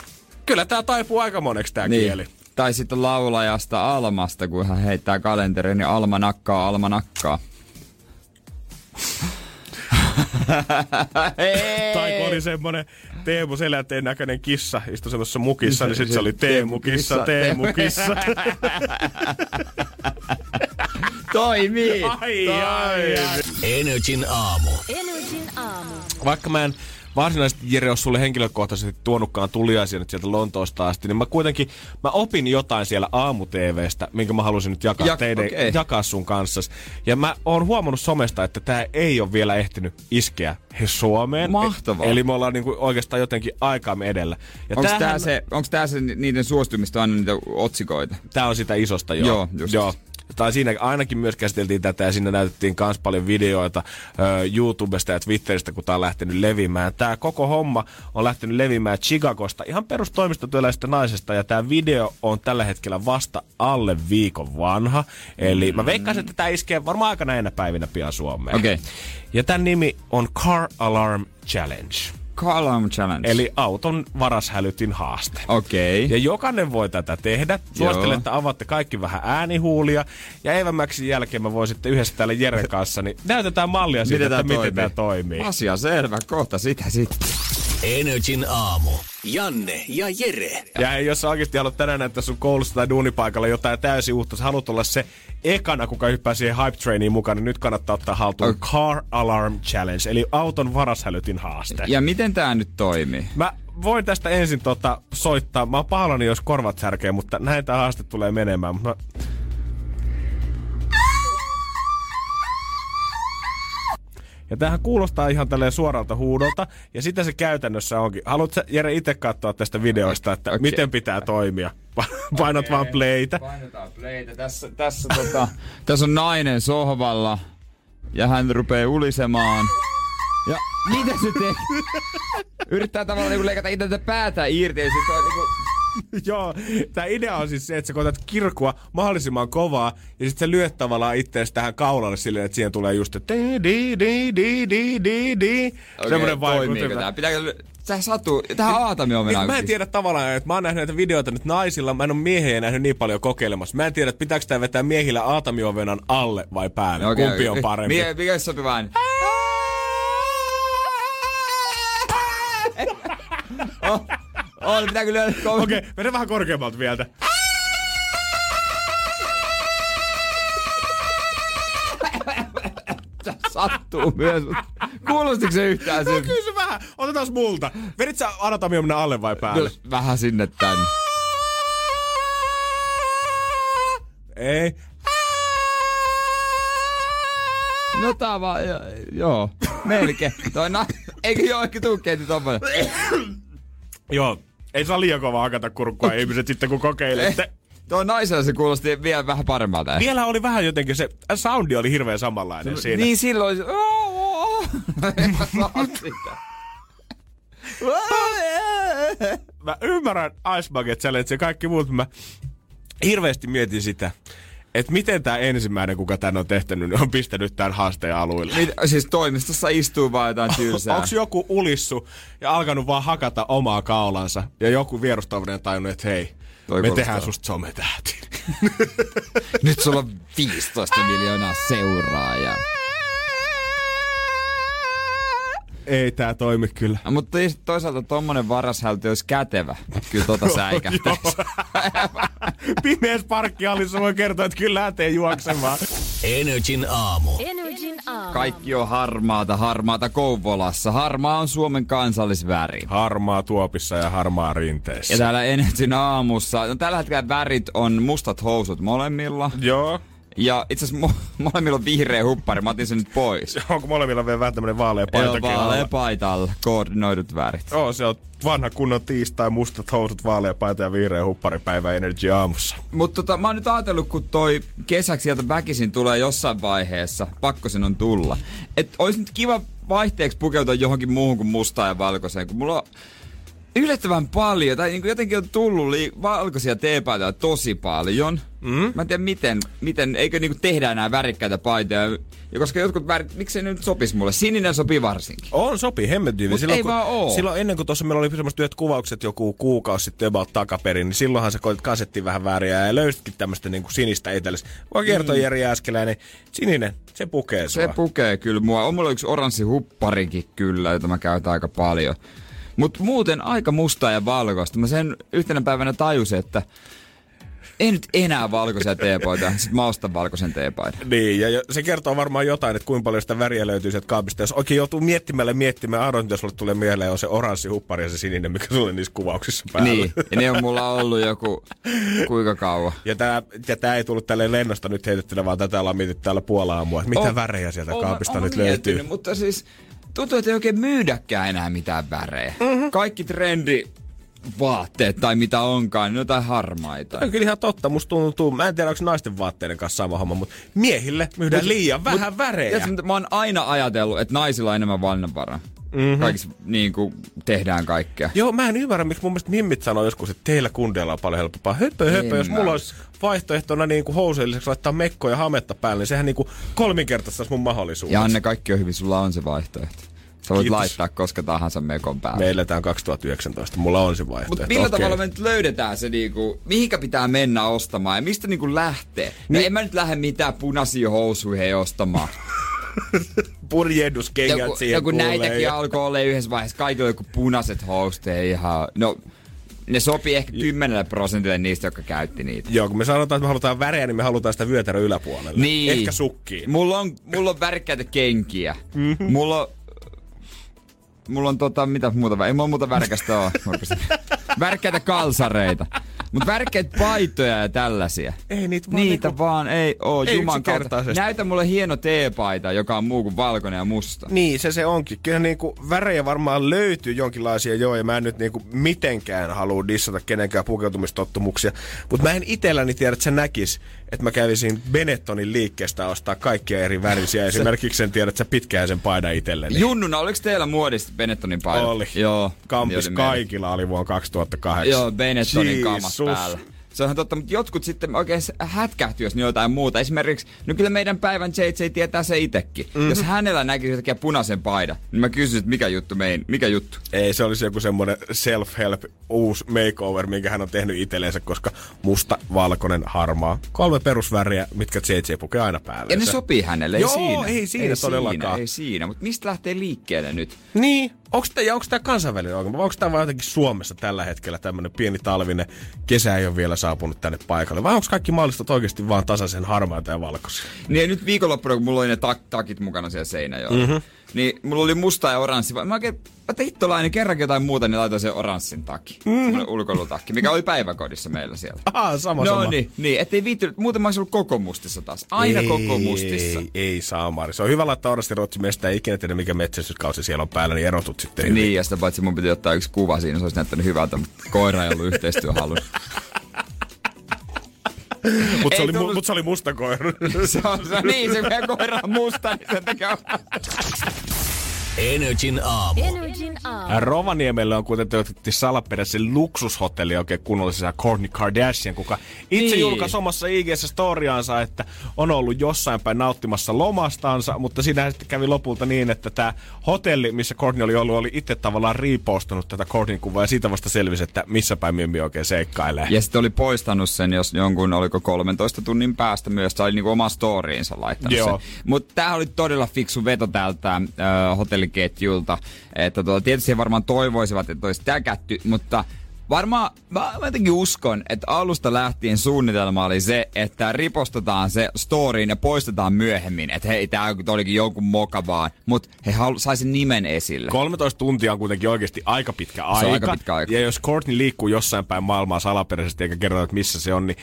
Kyllä tämä taipuu aika moneksi tämä niin. kieli. Tai sitten laulajasta Almasta, kun hän heittää kalenteriin, niin Alma nakkaa, Alma nakkaa. Tai kun oli semmonen Teemu Selänteen näköinen kissa, istui semmoisessa mukissa, niin sitten se oli Teemu kissa, Teemu kissa. Toimii! Ai, ai, ai. Energin aamu. Energin aamu. Vaikka mä en varsinaisesti Jere ole sulle henkilökohtaisesti tuonutkaan tuliaisia nyt sieltä Lontoosta asti, niin mä kuitenkin, mä opin jotain siellä aamu-TVstä, minkä mä halusin nyt jakaa, Ja- teidän, okei. jakaa sun kanssa. Ja mä oon huomannut somesta, että tää ei ole vielä ehtinyt iskeä he Suomeen. Mahtavaa. Eli me ollaan niinku oikeastaan jotenkin aikaamme edellä. Ja Onko tämähän- tää, se, onks tää se niiden suostumista aina niitä otsikoita? Tää on sitä isosta, joo. Joo, just. joo. Tai siinä ainakin myös käsiteltiin tätä ja siinä näytettiin myös paljon videoita ö, YouTubesta ja Twitteristä, kun tää on lähtenyt levimään. Tää koko homma on lähtenyt levimään Chicagosta ihan perustoimistotyöläisestä naisesta ja tämä video on tällä hetkellä vasta alle viikon vanha. Eli mä veikkaisin, että tämä iskee varmaan aika näinä päivinä pian Suomeen. Okei. Ja tämän nimi on Car Alarm Challenge. Column Challenge. Eli auton varashälytin haaste. Okei. Ja jokainen voi tätä tehdä. Suosittelen, Joo. että avaatte kaikki vähän äänihuulia. Ja Maxin jälkeen mä voin sitten yhdessä täällä Jeren *laughs* kanssa, niin näytetään mallia siitä, Miten että tää miten tämä toimii. Asia selvä, kohta sitä sitten. Energin aamu. Janne ja Jere. Ja hei, jos sä oikeasti haluat tänään näyttää sun koulussa tai duunipaikalla jotain täysin uutta, sä haluat olla se ekana, kuka hyppää siihen hype trainiin mukaan, niin nyt kannattaa ottaa haltuun Ok. Car Alarm Challenge, eli auton varashälytin haaste. Ja miten tää nyt toimii? Mä voin tästä ensin tota, soittaa. Mä oon pahoillani, jos korvat särkee, mutta näin tää haaste tulee menemään. Mä... Ja tämähän kuulostaa ihan tälleen suoralta huudolta, ja sitä se käytännössä onkin. Haluatko Jere itse katsoa tästä videosta, että okay. miten pitää toimia? Painat okay. vaan playtä. Painetaan playtä. Tässä, tässä, tota, *laughs* tässä on nainen sohvalla ja hän rupeaa ulisemaan. Ja mitä se tekee? *laughs* Yrittää tavallaan niinku leikata itseltä päätä irti ja sit on niinku... *laughs* Joo, tämä idea on siis se, että sä koetat kirkua mahdollisimman kovaa ja sitten sä lyöt tavallaan itseäsi tähän kaulalle silleen, että siihen tulee just di di di di di di di. Semmoinen vaikutus. Tää? Pitääkö... Tää satuu... Tähän Niin, mennään. mä en tiedä tavallaan, että mä oon nähnyt näitä videoita nyt naisilla, mä en ole miehiä nähnyt niin paljon kokeilemassa. Mä en tiedä, että pitääkö tää vetää miehillä aatamiovenan alle vai päälle. Okei, Kumpi on parempi? Mikä, mikä sopivaa? *laughs* oh, oh, pitääkö lyödä kova? Okei, okay, mene vähän korkeammalta vielä. Sattuu myös. Kuulostiko se yhtään No sen? kyllä se vähän. Otetaan multa. Vedit sä anatomia alle vai päälle? No, vähän sinne tänne. Ei. No tää vaan, jo- joo, melkein. Toi na... Eikö joo, ehkä tuu keiti tommonen. Joo. Ei saa liian kovaa hakata kurkkua ihmiset sitten kun kokeilette. Tuo naisella se kuulosti vielä vähän paremmalta. Vielä oli vähän jotenkin se, soundi oli hirveän samanlainen siinä. Niin silloin se... *laughs* Saa sitä. Mä ymmärrän Ice Bucket Challenge ja kaikki muut, mä hirveästi mietin sitä, että miten tämä ensimmäinen, kuka tän on tehtänyt, niin on pistänyt tämän haasteen alueelle. Mit, siis toimistossa istuu vaan jotain tylsää. Onko joku ulissu ja alkanut vaan hakata omaa kaulansa ja joku vierustovinen tajunnut, että hei, Toi me tehdään susta sometähti. *laughs* Nyt sulla on 15 miljoonaa seuraajaa. Ei tää toimi kyllä. No, mutta toisaalta tommonen varashälti olisi kätevä. Kyllä tota *laughs* säikähtäisi. *laughs* Pimeässä parkkihallissa voi kertoa, että kyllä lähtee juoksemaan. Energin aamu. Energin aamu. Kaikki on harmaata, harmaata Kouvolassa. Harmaa on Suomen kansallisväri. Harmaa tuopissa ja harmaa rinteessä. Ja täällä Energin aamussa, no tällä hetkellä värit on mustat housut molemmilla. Joo. Ja itse asiassa mo- *laughs* molemmilla on vihreä huppari, mä otin sen nyt pois. *laughs* Onko molemmilla vielä vähän tämmönen vaalea paitakin vaalea paita alla, koordinoidut värit. Joo, se on vanha kunnon tiistai, mustat housut, vaalea paita ja vihreä hupparipäivä Energy aamussa. Mutta tota, mä oon nyt ajatellut, kun toi kesäksi sieltä väkisin tulee jossain vaiheessa, pakko sen on tulla. Että olisi nyt kiva vaihteeksi pukeutua johonkin muuhun kuin mustaan ja valkoiseen, kun mulla on yllättävän paljon, tai niin jotenkin on tullut lii- valkoisia teepaitoja tosi paljon. Mm? Mä en tiedä miten, miten eikö niinku tehdä enää värikkäitä paitoja. Ja koska jotkut värit, miksei ne nyt sopisi mulle? Sininen sopii varsinkin. On, sopii, hemmetin hyvin. Mut ei vaan oo. silloin ennen kuin tuossa meillä oli semmoiset yhdet kuvaukset joku kuukausi sitten about takaperin, niin silloinhan sä koitit kasettiin vähän vääriä ja löysitkin tämmöistä niinku sinistä itsellesi. Voi kertoa mm. Jeri Jääskeläinen, sininen, se pukee sua. Se pukee kyllä mua. On mulla yksi oranssi hupparikin kyllä, jota mä käytän aika paljon. Mutta muuten aika mustaa ja valkoista. Mä sen yhtenä päivänä tajusin, että ei nyt enää valkoisia teepaita. Sitten mä ostan valkoisen teepaidan. Niin, ja se kertoo varmaan jotain, että kuinka paljon sitä väriä löytyy sieltä kaapista. Jos oikein joutuu miettimällä miettimään, arvoin, jos sulle tulee mieleen, on se oranssi huppari ja se sininen, mikä sulle niissä kuvauksissa päällä. Niin, ja ne on mulla ollut joku kuinka kauan. Ja tää, ja tää ei tullut tälleen lennosta nyt heitettynä, vaan tätä ollaan mietitty täällä puolella aamua. Mitä On- värejä sieltä mä- kaapista mä nyt löytyy. Mutta siis tuntuu, että ei oikein myydäkään enää mitään värejä. Mm-hmm. Kaikki trendi vaatteet tai mitä onkaan, niin jotain harmaita. On kyllä ihan totta, musta tuntuu, mä en tiedä onko naisten vaatteiden kanssa sama homma, mutta miehille myydään Mut- liian vähän mut- värejä. tiedätkö, mitä, mä oon aina ajatellut, että naisilla on enemmän valinnanvaraa. Mm-hmm. Kaikissa niin kuin tehdään kaikkea. Joo, mä en ymmärrä, miksi mun mielestä Mimmit sanoo joskus, että teillä kundeilla on paljon helpompaa. Höpö, höpö, En jos mulla olisi vaihtoehtona niin kuin housujen lisäksi laittaa mekkoja ja hametta päälle, niin sehän niin kuin kolminkertaistaisi mun mahdollisuudet. Ja Anne, kaikki on hyvin, sulla on se vaihtoehto. Sä voit Kiitos. laittaa koska tahansa mekon päälle. Me eletään 2019, mulla on se vaihtoehto. Mutta millä Okei. tavalla me nyt löydetään se niinku, mihinkä pitää mennä ostamaan ja mistä niinku lähtee? No en mä nyt lähde mitään punaisia housuja ostamaan. *laughs* Purjehduskengät Joku, siihen joku näitäkin ja- alkoi olla yhdessä vaiheessa. Kaikilla joku punaiset housut ei ihan... No, ne sopii ehkä 10 prosentille niistä, jotka käytti niitä. Joo, kun me sanotaan, että me halutaan värejä, niin me halutaan sitä vyötärön yläpuolelle. Niin. Ehkä sukkiin. Mulla on, mulla on värikkäitä kenkiä. Mm-hmm. Mulla on... Mulla on tota, mitä muuta, ei mulla muuta värkästä oo. *laughs* Värkkäitä kalsareita. Mut värkkäitä paitoja ja tällaisia. Ei niitä vaan Niitä niinku- vaan ei oo. Ei Juman kautta. Näytä mulle hieno teepaita, joka on muu kuin valkoinen ja musta. Niin, se se onkin. Kyllä niinku värejä varmaan löytyy jonkinlaisia joo, ja mä en nyt niinku mitenkään halua dissata kenenkään pukeutumistottumuksia. Mutta mä en itelläni tiedä, että se näkis, että mä kävisin Benettonin liikkeestä ostaa kaikkia eri värisiä. *laughs* Esimerkiksi sen tiedät, että sä pitkään sen paidan itselleni. Junnuna, oliko teillä muodista Benettonin paita? Oli. Joo. Kampis niin oli kaikilla oli vuonna 2008. Joo, Benettonin kamat päällä. Se on totta, mutta jotkut sitten oikein hätkähtyy, jos ne jotain muuta. Esimerkiksi, no kyllä meidän päivän JJ tietää se itekin. Mhm. Mm-hmm. Jos hänellä näkisi jotakin punaisen paidan, niin mä kysyisin, että mikä juttu mein, mikä juttu? Ei, se olisi joku semmoinen self-help uusi makeover, minkä hän on tehnyt itsellensä, koska musta, valkoinen, harmaa. Kolme perusväriä, mitkä JJ pukee aina päälle. Ja ne sopii hänelle, ei Joo, siinä. ei siinä todellakaan. Siinä, ei siinä, mutta mistä lähtee liikkeelle nyt? Niin, onko tämä, onko tämä kansainvälinen ongelma? Onko tämä vain jotenkin Suomessa tällä hetkellä tämmöinen pieni talvinen kesä ei ole vielä saapunut tänne paikalle? Vai onko kaikki maalistot oikeasti vaan tasaisen harmaita ja valkoisia? Niin ja nyt viikonloppuna, kun mulla oli ne tak- takit mukana siellä seinäjoella, Mhm. mm-hmm. Niin mulla oli musta ja oranssi. Mä oikein, että hittolainen kerrankin jotain muuta, niin laitoin sen oranssin takki. Mm-hmm. ulkoilutakki, mikä oli päiväkodissa meillä siellä. *laughs* Aha, sama no sama. niin, niin, ettei viittynyt. Muuten mä ollut koko mustissa taas. Aina ei, koko mustissa. Ei, ei saa, Mari. Se on hyvä laittaa oranssi rotsi mestä. Ei ikinä tiedä, mikä metsästyskausi siellä on päällä, niin erotut sitten hyvin. Niin, ja sitä paitsi mun piti ottaa yksi kuva siinä, se olisi näyttänyt hyvältä, mutta koira ei ollut yhteistyöhalun. *laughs* Mutta se, oli, mu- tullut- mut se oli musta koira. se on se, niin, se koira on musta, niin sen takia Energin aamu. Energin aamu. Rovaniemellä on kuten toivotettiin salaperäisen luksushotelli oikein kunnollisessa Kourtney Kardashian, kuka itse Niin. julkaisi omassa ig storiaansa, että on ollut jossain päin nauttimassa lomastansa, mutta siinä sitten kävi lopulta niin, että tämä hotelli, missä Kourtney oli ollut, oli itse tavallaan riipostunut tätä Kourtneyn kuvaa ja siitä vasta selvisi, että missä päin Mimmi oikein seikkailee. Ja sitten oli poistanut sen, jos jonkun, oliko 13 tunnin päästä myös, tai niinku oma storiinsa laittanut Joo. sen. Mutta tämä oli todella fiksu veto tältä äh, hotelliketjulta. Että tuota, tietysti he varmaan toivoisivat, että olisi täkätty, mutta varmaan, mä, mä jotenkin uskon, että alusta lähtien suunnitelma oli se, että ripostetaan se storyin ja poistetaan myöhemmin. Että hei, tää olikin jonkun moka vaan, mutta he halu, sai sen nimen esille. 13 tuntia on kuitenkin oikeasti aika pitkä aika. on aika pitkä aika. Ja jos Courtney liikkuu jossain päin maailmaa salaperäisesti eikä kerrota, että missä se on, niin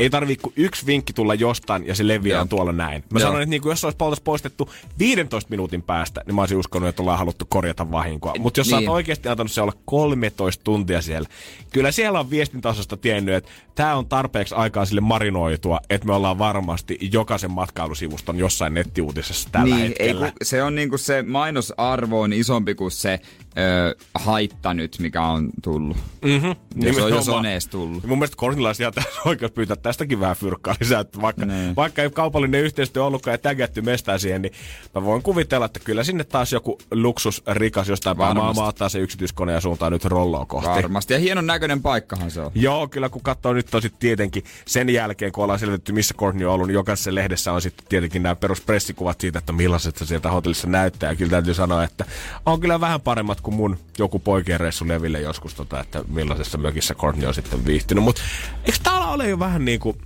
ei tarvii kuin yksi vinkki tulla jostain ja se leviää Joo. tuolla näin. Mä Joo. sanoin, että niin kuin jos se olisi oltaisi poistettu 15 minuutin päästä, niin mä olisin uskonut, että ollaan haluttu korjata vahinkoa. Mutta jos niin. sä Niin. oot oikeasti antanut se olla 13 tuntia siellä, kyllä siellä on viestintasosta tiennyt, että tämä on tarpeeksi aikaa sille marinoitua, että me ollaan varmasti jokaisen matkailusivuston jossain nettiuutisessa tällä niin, hetkellä. Ei, se on niinku se mainosarvo on isompi kuin se ö, haitta nyt, mikä on tullut. Mhm. Jos on, jos Nimenomaan. on edes tullut. Mun mielestä ihan täysin *laughs* oikeus pyytää tästäkin vähän fyrkkaa lisää, että vaikka, Niin. vaikka ei kaupallinen yhteistyö ollutkaan ja tägätty mestää siihen, niin mä voin kuvitella, että kyllä sinne taas joku luksusrikas jostain päin maailmaa ottaa se yksityiskone ja suuntaa nyt rolloa kohti. Varmasti. Ja hienon näköinen paikkahan se on. Joo, kyllä kun katsoo nyt tosi tietenkin sen jälkeen, kun ollaan selvitetty, missä Courtney on ollut, niin jokaisessa lehdessä on sitten tietenkin nämä peruspressikuvat siitä, että millaiset se sieltä hotellissa näyttää. Ja kyllä täytyy sanoa, että on kyllä vähän paremmat kuin mun joku poikien reissu Leville joskus, tota, että millaisessa mökissä Courtney on sitten viihtynyt. Mutta eikö täällä ole jo vähän niin kuin,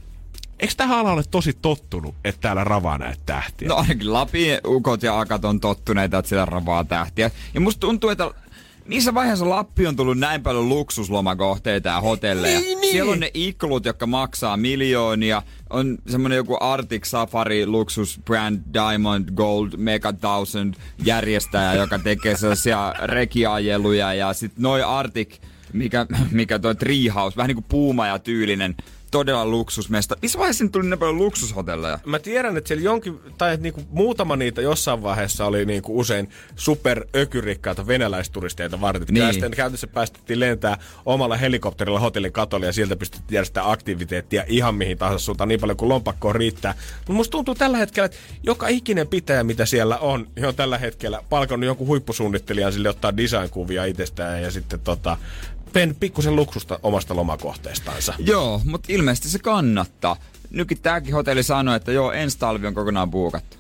eikö tähän ole tosi tottunut, että täällä ravaa näitä tähtiä? No ainakin Lapin ukot ja akat on tottuneita, että siellä ravaa tähtiä. Ja musta tuntuu, että missä vaiheessa Lappi on tullut näin paljon luksuslomakohteita ja hotelleja. Niin, niin. Siellä on ne iklut, jotka maksaa miljoonia. On semmonen joku Arctic Safari luksus brand Diamond Gold Mega Thousand järjestäjä, joka tekee sellaisia rekiajeluja. Ja sit noi Arctic, mikä, mikä toi Treehouse, vähän niinku puumaja tyylinen, todella luksusmesta. Missä vaiheessa tuli niin paljon luksushotelleja? Mä tiedän, että siellä jonkin, tai että niinku muutama niitä jossain vaiheessa oli niinku usein superökyrikkaita venäläisturisteita varten. Niin. Sitten käytössä päästettiin lentää omalla helikopterilla hotellin katolle ja sieltä pystyttiin järjestämään aktiviteettia ihan mihin tahansa suuntaan niin paljon kuin lompakkoa riittää. Mutta musta tuntuu tällä hetkellä, että joka ikinen pitäjä, mitä siellä on, niin on tällä hetkellä palkannut jonkun huippusuunnittelijan sille ottaa design-kuvia itsestään ja sitten tota, pen pikkusen luksusta omasta lomakohteestansa. Joo, mutta ilmeisesti se kannattaa. Nytkin tääkin hotelli sanoi, että joo, ensi talvi on kokonaan buukattu.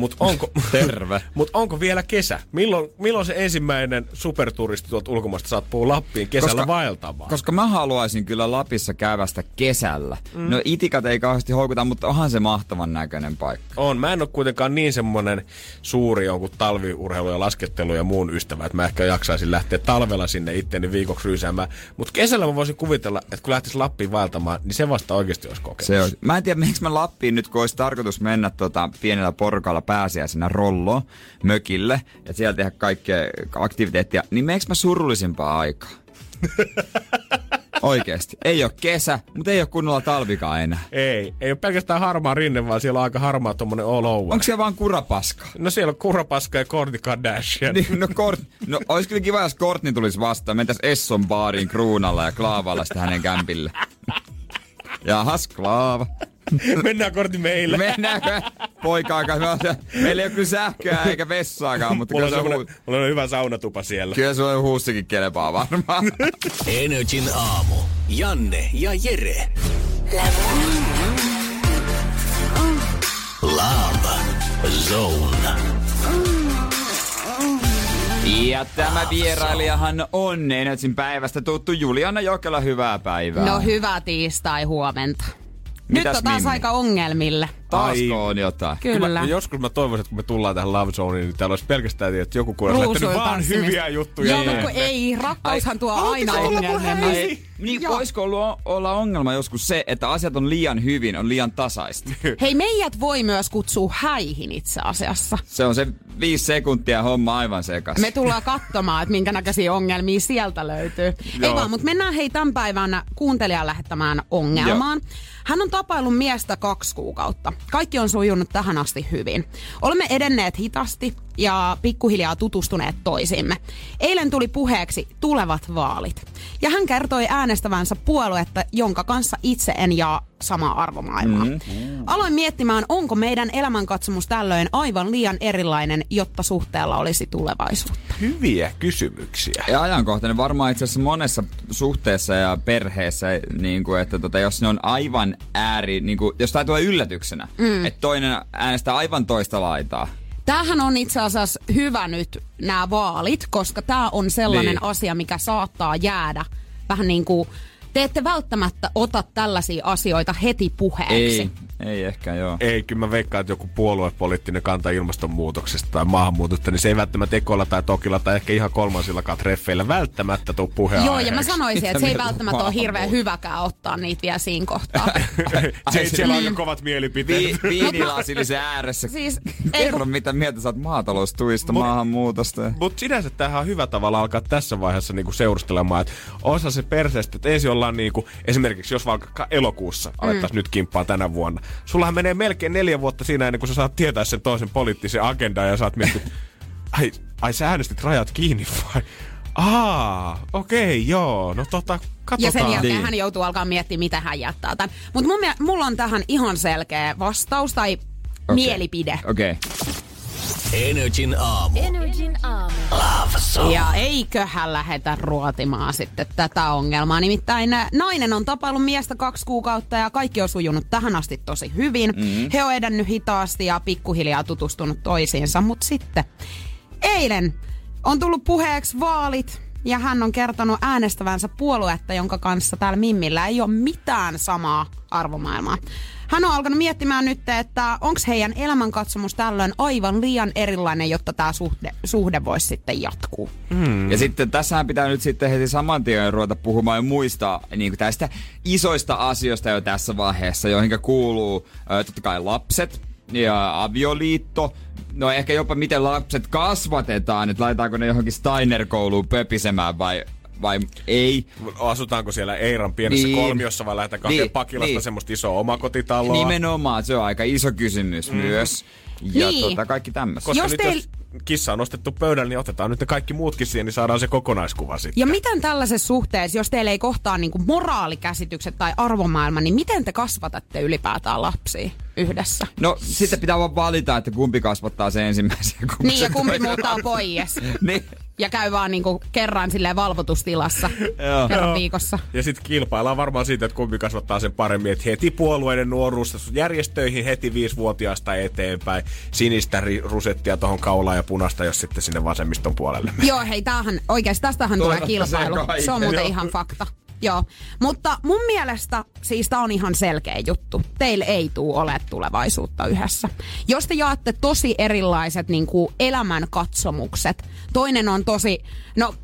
Mutta *laughs* onko, Terve. *laughs* Mut onko vielä kesä? Milloin, milloin se ensimmäinen superturisti tuolta ulkomaista saapuu Lappiin kesällä Koska- vaeltamaan? Koska mä haluaisin kyllä Lapissa kävästä kesällä. Mm. No itikat ei kauheasti houkuta, mutta onhan se mahtavan näköinen paikka. On. Mä en ole kuitenkaan niin semmonen suuri jonkun talviurheilu ja laskettelu ja muun ystävä, että mä ehkä jaksaisin lähteä talvella sinne itteni viikoksi ryysäämään. Mutta kesällä mä voisin kuvitella, että kun lähtisi Lappiin vaeltamaan, niin se vasta oikeasti olisi kokemus. Se on. Mä en tiedä, miksi mä Lappiin nyt, kun olisi tarkoitus mennä tota, pienellä porukalla pääsiäisenä rollo mökille ja siellä tehdä kaikkea aktiviteettia, niin meneekö mä surullisimpaa aikaa? *laughs* Oikeesti. Ei ole kesä, mutta ei ole kunnolla talvikaan enää. Ei, ei ole pelkästään harmaa rinne, vaan siellä on aika harmaa tommonen all over. Onko siellä vaan kurapaska? No siellä on Kurapaska ja Kourtney Kardashian. Niin, no, Kort, no olisi kyllä kiva, jos Kortni tulisi vastaan. Mentäis Esson baariin kruunalla ja klaavalla sitten hänen kämpille. *laughs* Jahas, klaava. *laughs* Mennään kortti meille. Mennäänkö poikaakaan? Meillä ei ole kyllä sähköä eikä vessaakaan, mutta Mulla kyllä on, se, hu- mulla on hyvä saunatupa siellä. kyllä se on huussikin kelpaa varmaan. *laughs* Energin aamu. Janne ja Jere. Love Zone. Ja tämä vierailijahan on Energin päivästä tuttu Juliana Jokela, hyvää päivää. No hyvää tiistai huomenta. Nyt Mitäs on taas aika ongelmille. Taasko on jotain? Kyllä. Mä, joskus mä toivoisin, että kun me tullaan tähän Love Zoneen, niin täällä olisi pelkästään, että joku lähtenyt Ruusuilla vaan hyviä juttuja. Joo, kun ei, rakkaushan tuo Ai, aina ongelmia. Ei, niin Joo. voisiko ollut, olla ongelma joskus se, että asiat on liian hyvin, on liian tasaista? *laughs* Hei, meidät voi myös kutsua häihin itse asiassa. Se on se viisi sekuntia homma aivan sekas. Me tullaan katsomaan, että minkä näköisiä ongelmia sieltä löytyy. Ei Joo. vaan, mutta mennään hei tämän päivän kuuntelijan lähettämään ongelmaan. Hän on tapaillut miestä kaksi kuukautta. Kaikki on sujunut tähän asti hyvin. Olemme edenneet hitaasti ja pikkuhiljaa tutustuneet toisimme. Eilen tuli puheeksi tulevat vaalit. Ja hän kertoi äänestävänsä puoluetta, jonka kanssa itse en jaa samaa arvomaailmaa. Mm. Aloin miettimään, onko meidän elämänkatsomus tällöin aivan liian erilainen, jotta suhteella olisi tulevaisuutta. Hyviä kysymyksiä. Ja ajankohtainen varmaan itse asiassa monessa suhteessa ja perheessä, niin kuin, että tota, jos ne on aivan ääri, niin kuin, jos tämä tulee yllätyksenä, mm. että toinen äänestää aivan toista laitaa, Tämähän on itse asiassa hyvä nyt nämä vaalit, koska tämä on sellainen Niin. asia, mikä saattaa jäädä vähän niin kuin te ette välttämättä ota tällaisia asioita heti puheeksi. ei, ei ehkä joo. Ei, kyllä mä veikkaan, että joku puoluepoliittinen kanta ilmastonmuutoksesta tai maahanmuutosta, niin se ei välttämättä ekolla tai tokilla tai ehkä ihan kolmansillakaan treffeillä välttämättä tuu puheen Joo, ja mä sanoisin, että se ei välttämättä ole hirveän hyväkään ottaa niitä vielä siinä kohtaa. *laughs* Se, siellä on aika kovat mielipiteet. Vi, viinilasillisen ääressä. Siis, ei Kerro, mitä mieltä sä oot maataloustuista, Mut- maahanmuutosta. Mutta sinänsä tämähän on hyvä tavalla alkaa tässä vaiheessa niinku seurustelemaan, että osa se perseestä, että ensin ollaan niinku, esimerkiksi jos vaikka elokuussa alettaisiin nyt kimppaa tänä vuonna. Sullahan menee melkein neljä vuotta siinä ennen kuin sä saat tietää sen toisen poliittisen agendan ja saat miettiä, *laughs* ai, ai sä äänestit rajat kiinni vai? Aa, okei, okay, joo, no tota, katsotaan. Ja sen jälkeen Niin. hän joutuu alkaa miettimään, mitä hän jättää tämän. Mutta mulla on tähän ihan selkeä vastaus tai okay. mielipide. Okei. Okay. Energin aamu. Energin aamu. Ja eiköhän lähetä ruotimaan sitten tätä ongelmaa. Nimittäin äh, nainen on tapaillut miestä kaksi kuukautta ja kaikki on sujunut tähän asti tosi hyvin. Mm. He on edennyt hitaasti ja pikkuhiljaa tutustunut toisiinsa, mutta sitten eilen on tullut puheeksi vaalit ja hän on kertonut äänestävänsä puoluetta, jonka kanssa täällä Mimmillä ei ole mitään samaa arvomaailmaa. Hän on alkanut miettimään nyt, että onko heidän elämänkatsomus tällöin aivan liian erilainen, jotta tämä suhde, suhde voisi sitten jatkuu. Ja sitten tässähän pitää nyt sitten heti saman tien ruveta puhumaan jo muista niin tästä isoista asioista jo tässä vaiheessa, joihin kuuluu totta kai lapset ja avioliitto. No ehkä jopa miten lapset kasvatetaan, että laitaanko ne johonkin Steiner-kouluun pöpisemään vai, vai ei. Asutaanko siellä Eiran pienessä Niin. kolmiossa vai lähdetäänkö Niin, Pakilasta niin. semmoista isoa omakotitaloa? Nimenomaan, se on aika iso kysymys mm. myös. Ja Niin. tota, kaikki tämmöistä. Jos teil- jos kissa on nostettu pöydälle, niin otetaan nyt ne kaikki muutkin siihen, niin saadaan se kokonaiskuva sitten. Ja miten tällaisessa suhteessa, jos teillä ei kohtaa niinku moraalikäsitykset tai arvomaailma, niin miten te kasvatatte ylipäätään lapsia yhdessä? No sitten pitää vaan valita, että kumpi kasvattaa se ensimmäisen. Kumpi Niin, ja kumpi muuttaa pois. *laughs* niin. Ja käy vaan niinku kerran silleen valvotustilassa *laughs* Joo. kerran Joo. viikossa. Ja sitten kilpaillaan varmaan siitä, että kumpi kasvattaa sen paremmin. Että heti puolueiden nuoruus järjestöihin heti viisivuotiaasta eteenpäin. Sinistä ri- rusettia tuohon kaulaan ja punasta, jos sitten sinne vasemmiston puolelle. Joo, hei, tämähän, oikeasti tästähän tulee kilpailu. se on muuten Joo. ihan fakta. Joo, mutta mun mielestä siis tää on ihan selkeä juttu. Teille ei tuu ole tulevaisuutta yhdessä. Jos te jaatte tosi erilaiset niin kuin elämän katsomukset, toinen on tosi, no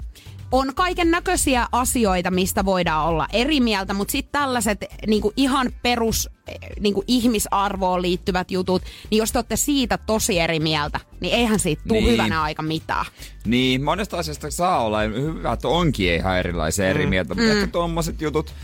on kaiken näköisiä asioita, mistä voidaan olla eri mieltä, mutta sitten tällaiset niin kuin ihan perus niin kuin ihmisarvoon liittyvät jutut, niin jos te olette siitä tosi eri mieltä, niin eihän siitä tule Niin. hyvänä aika mitään. Niin, monesta asiasta saa olla. Hyvä, että onkin ihan erilaisia eri mieltä, mutta ehkä tommoset jutut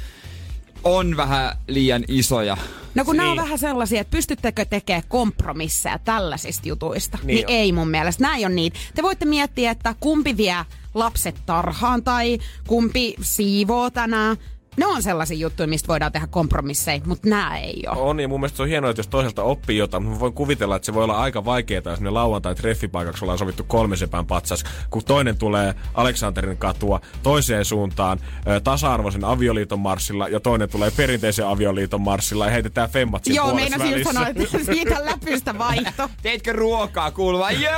on vähän liian isoja. No kun nämä on Niin. vähän sellaisia, että pystyttekö tekemään kompromisseja tällaisista jutuista, niin, Niin niin on. ei mun mielestä. Näin on niitä. Te voitte miettiä, että kumpi vie lapset tarhaan tai kumpi siivoo tänään. Ne on sellaisia juttuja, mistä voidaan tehdä kompromisseja, mutta nämä ei ole. On, ja mun mielestä se on hienoa, että jos toiselta oppii jotain, mutta voin kuvitella, että se voi olla aika vaikeaa, jos ne lauantai treffipaikaksi ollaan sovittu kolme sepän patsas, kun toinen tulee Aleksanterin katua toiseen suuntaan tasa-arvoisen avioliiton marssilla, ja toinen tulee perinteisen avioliiton marssilla, ja heitetään femmat siinä Joo, meinasin just välissä. sanoa, että siitä läpystä vaihto. *laughs* Teitkö ruokaa kuuluva? Joo!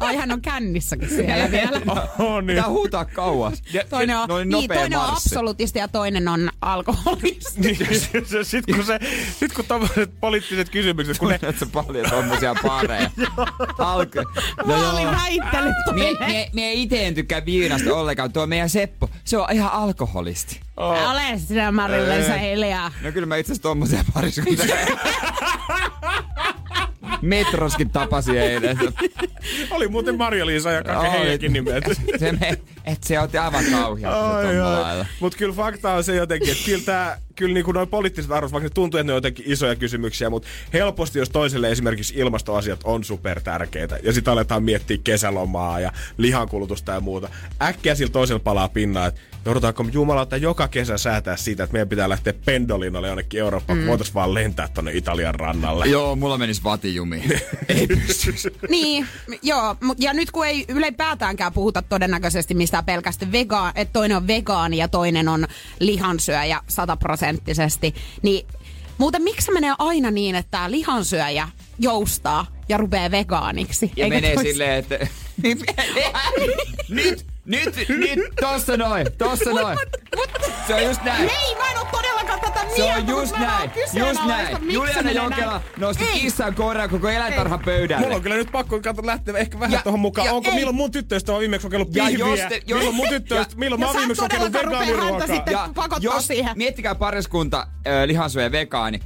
Ai hän on kännissäkin siellä *laughs* vielä. *laughs* on, niin. Pitää huutaa kauas. Toinen on, Noin nopea toinen on marssi. absolutisti ja toinen on alkoholisti. Niin, Sitten kun, se, sit kun tommoset poliittiset kysymykset, kun ne paljon tommosia pareja? Alko. No Mä olin väittänyt Mie, toinen. mie, mie ite en tykkää viinasta ollenkaan. Tuo meidän Seppo, se on ihan alkoholisti. Ole sinä Marille, sä hiljaa. No kyllä mä itse asiassa tommosia pariskuntia. Metroskin tapasi eilen. oli muuten Marja-Liisa ja kaiken Oli. heidänkin nimet. Se me, että se on aivan ai. Mutta kyllä fakta on se jotenkin, että kyllä, tää, kyllä niin kuin noin poliittiset arvot, vaikka ne tuntuu, että ne on jotenkin isoja kysymyksiä, mutta helposti jos toiselle esimerkiksi ilmastoasiat on super tärkeitä ja sitten aletaan miettiä kesälomaa ja lihankulutusta ja muuta, äkkiä sillä toisella palaa pinnaa, että joudutaanko jumalauta joka kesä säätää siitä, että meidän pitää lähteä pendolinolle jonnekin Eurooppaan, mm. voitaisiin vaan lentää tonne Italian rannalle. Joo, mulla menisi vatijumi. *laughs* ei pystyisi. niin, joo, ja nyt kun ei ylipäätäänkään puhuta todennäköisesti mistään pelkästään vegaan, että toinen on vegaani ja toinen on lihansyöjä sataprosenttisesti, niin Muuten miksi menee aina niin, että tämä lihansyöjä joustaa ja rupeaa vegaaniksi? Ja Eikä menee tois... silleen, että... *laughs* nyt, nyt, nyt, tossa noin, tossa noin. Se on just näin. Ei, mä en oo todellakaan tätä mieltä. Se on just näin, just näin. Juliana Jokela nosti Ei. kissan koiran koko eläintarhan pöydälle. Mulla on kyllä nyt pakko katsoa lähteä ehkä vähän tuohon mukaan. Onko ei. milloin mun tyttöistä on viimeksi kokeillut pihviä? Jos te, jos, milloin mun tyttöistä, milloin mä oon viimeksi kokeillut vegaaniruokaa? Ja jos, siihen. miettikää pariskunta äh, lihansyöjä vegaani,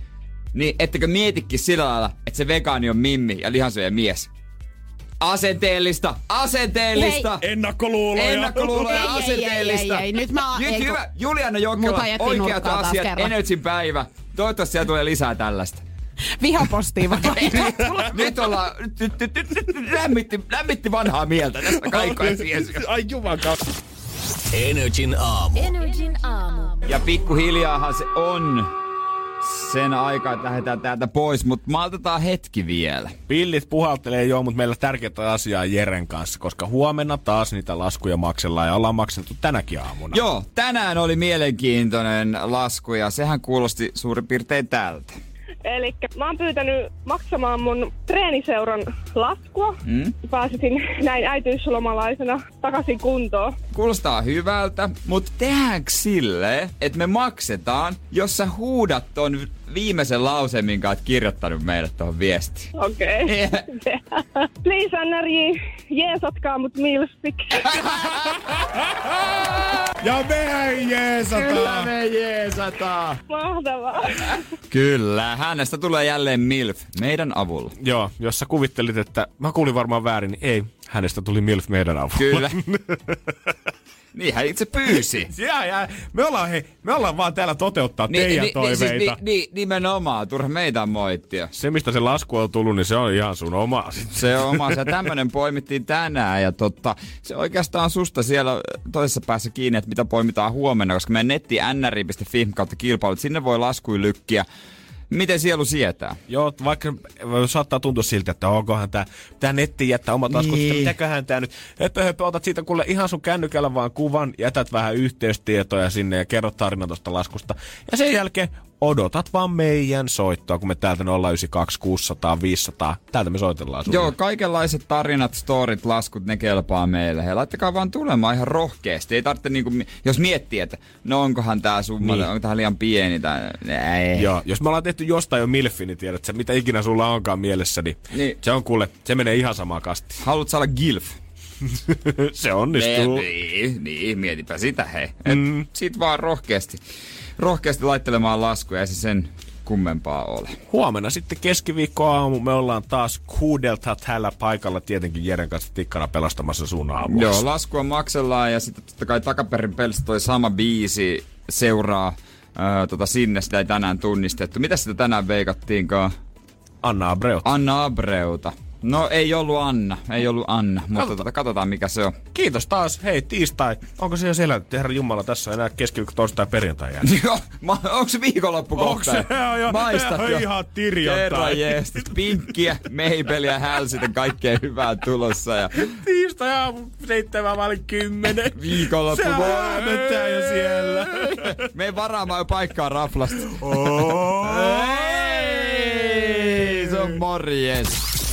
niin ettekö mietikin sillä lailla, että se vegaani on mimmi ja lihansyöjä mies? Asenteellista, asenteellista. Hei. Ennakkoluuloja. Ennakkoluuloja, ei, asenteellista. Ei, ei, ei, Nyt, mä, Nyt ei, hyvä, Juliana Jokkela, oikeat asiat, Energyn päivä. Toivottavasti siellä tulee lisää tällaista. Vihapostiin vai? *laughs* nyt ollaan, nyt, nyt, nyt, nyt lämmitti, lämmitti vanhaa mieltä tästä kaikkoja Ai jumakaan. Energin aamu. Energin aamu. Ja pikkuhiljaahan se on sen aikaa, että lähdetään täältä pois, mutta maltetaan hetki vielä. Pillit puhaltelee joo, mutta meillä tärkeää asiaa Jeren kanssa, koska huomenna taas niitä laskuja maksellaan ja ollaan maksettu tänäkin aamuna. Joo, tänään oli mielenkiintoinen lasku ja sehän kuulosti suurin piirtein tältä. Eli mä oon pyytänyt maksamaan mun treeniseuran laskua. Mm. Pääsisin *laughs* näin äitiyslomalaisena takaisin kuntoon. Kuulostaa hyvältä, mutta tehdäänkö sille, että me maksetaan, jos sä huudat ton viimeisen lauseen, minkä oot kirjoittanut meille tuohon viestiin. Okei. *laughs* Okay. *laughs* Please, NRJ, jeesatkaa mut milfiksi. *laughs* ja mehän jeesataan. Kyllä me jeesataan. Mahtavaa. Kyllä, hänestä tulee jälleen MILF meidän avulla. Joo, jos sä kuvittelit, että mä kuulin varmaan väärin, niin ei. Hänestä tuli MILF meidän avulla. Kyllä. *laughs* Niin hän itse pyysi. *laughs* ja, ja, me, ollaan, hei, me ollaan vaan täällä toteuttaa ni, teidän ni, toiveita. Ni, siis, ni, ni, nimenomaan, turha meitä moittia. Se, mistä se lasku on tullut, niin se on ihan sun oma. Se on oma. Se tämmönen poimittiin tänään ja totta, se oikeastaan susta siellä toisessa päässä kiinni, että mitä poimitaan huomenna, koska meidän netti nri.fi kautta kilpailut, sinne voi laskuja lykkiä Miten sielu sietää? Joo, vaikka saattaa tuntua siltä, että onkohan tämä, tämä netti jättää omat laskut, niin. mitäköhän tämä nyt, höpö, höpö, otat siitä kuule ihan sun kännykällä vaan kuvan, jätät vähän yhteystietoja sinne ja kerrot tarinan tuosta laskusta. Ja sen jälkeen odotat vaan meidän soittoa, kun me täältä 092 600 500, täältä me soitellaan sulle. Joo, kaikenlaiset tarinat, storit, laskut, ne kelpaa meille. He laittakaa vaan tulemaan ihan rohkeasti. Ei tarvitse niinku, jos miettiä, että no onkohan tää summa, niin. onko tää liian pieni tai ei. Joo, jos me ollaan tehty jostain jo milfi, niin tiedät sä, mitä ikinä sulla onkaan mielessä, niin, niin. se on kuule, se menee ihan samaa kasti. Haluatko olla gilf? *laughs* se onnistuu. Ne, niin, niin, mietipä sitä hei. Mm. Siitä vaan rohkeasti rohkeasti laittelemaan laskuja, ei se sen kummempaa ole. Huomenna sitten aamu me ollaan taas kuudelta täällä paikalla tietenkin Jeren kanssa tikkana pelastamassa sun aamua. Joo, laskua maksellaan ja sitten totta kai takaperin pelissä toi sama biisi seuraa öö, tota sinne, sitä ei tänään tunnistettu. Mitä sitä tänään veikattiinkaan? Anna Abreuta. Anna Abreuta. No ei ollut Anna, ei ollut Anna, mutta Katsotaan. Tota, katsotaan mikä se on. Kiitos taas. Hei, tiistai. Onko se jo siellä, herra Jumala, tässä enää keskiviikko, torstai, perjantai jää? *laughs* Joo, onko se viikonloppu kohta? Onko se? jo, Maistat jo. *laughs* ihan tirjantai. Kerran jeestit. Pinkkiä, meipeliä, hälsitä, kaikkea hyvää tulossa. Ja... Tiistai aamu, seitsemän vai kymmenen. Viikonloppu. Se on jo siellä. *laughs* Me varaamaan jo paikkaa raflasta. Oh. Ei, se on morjes.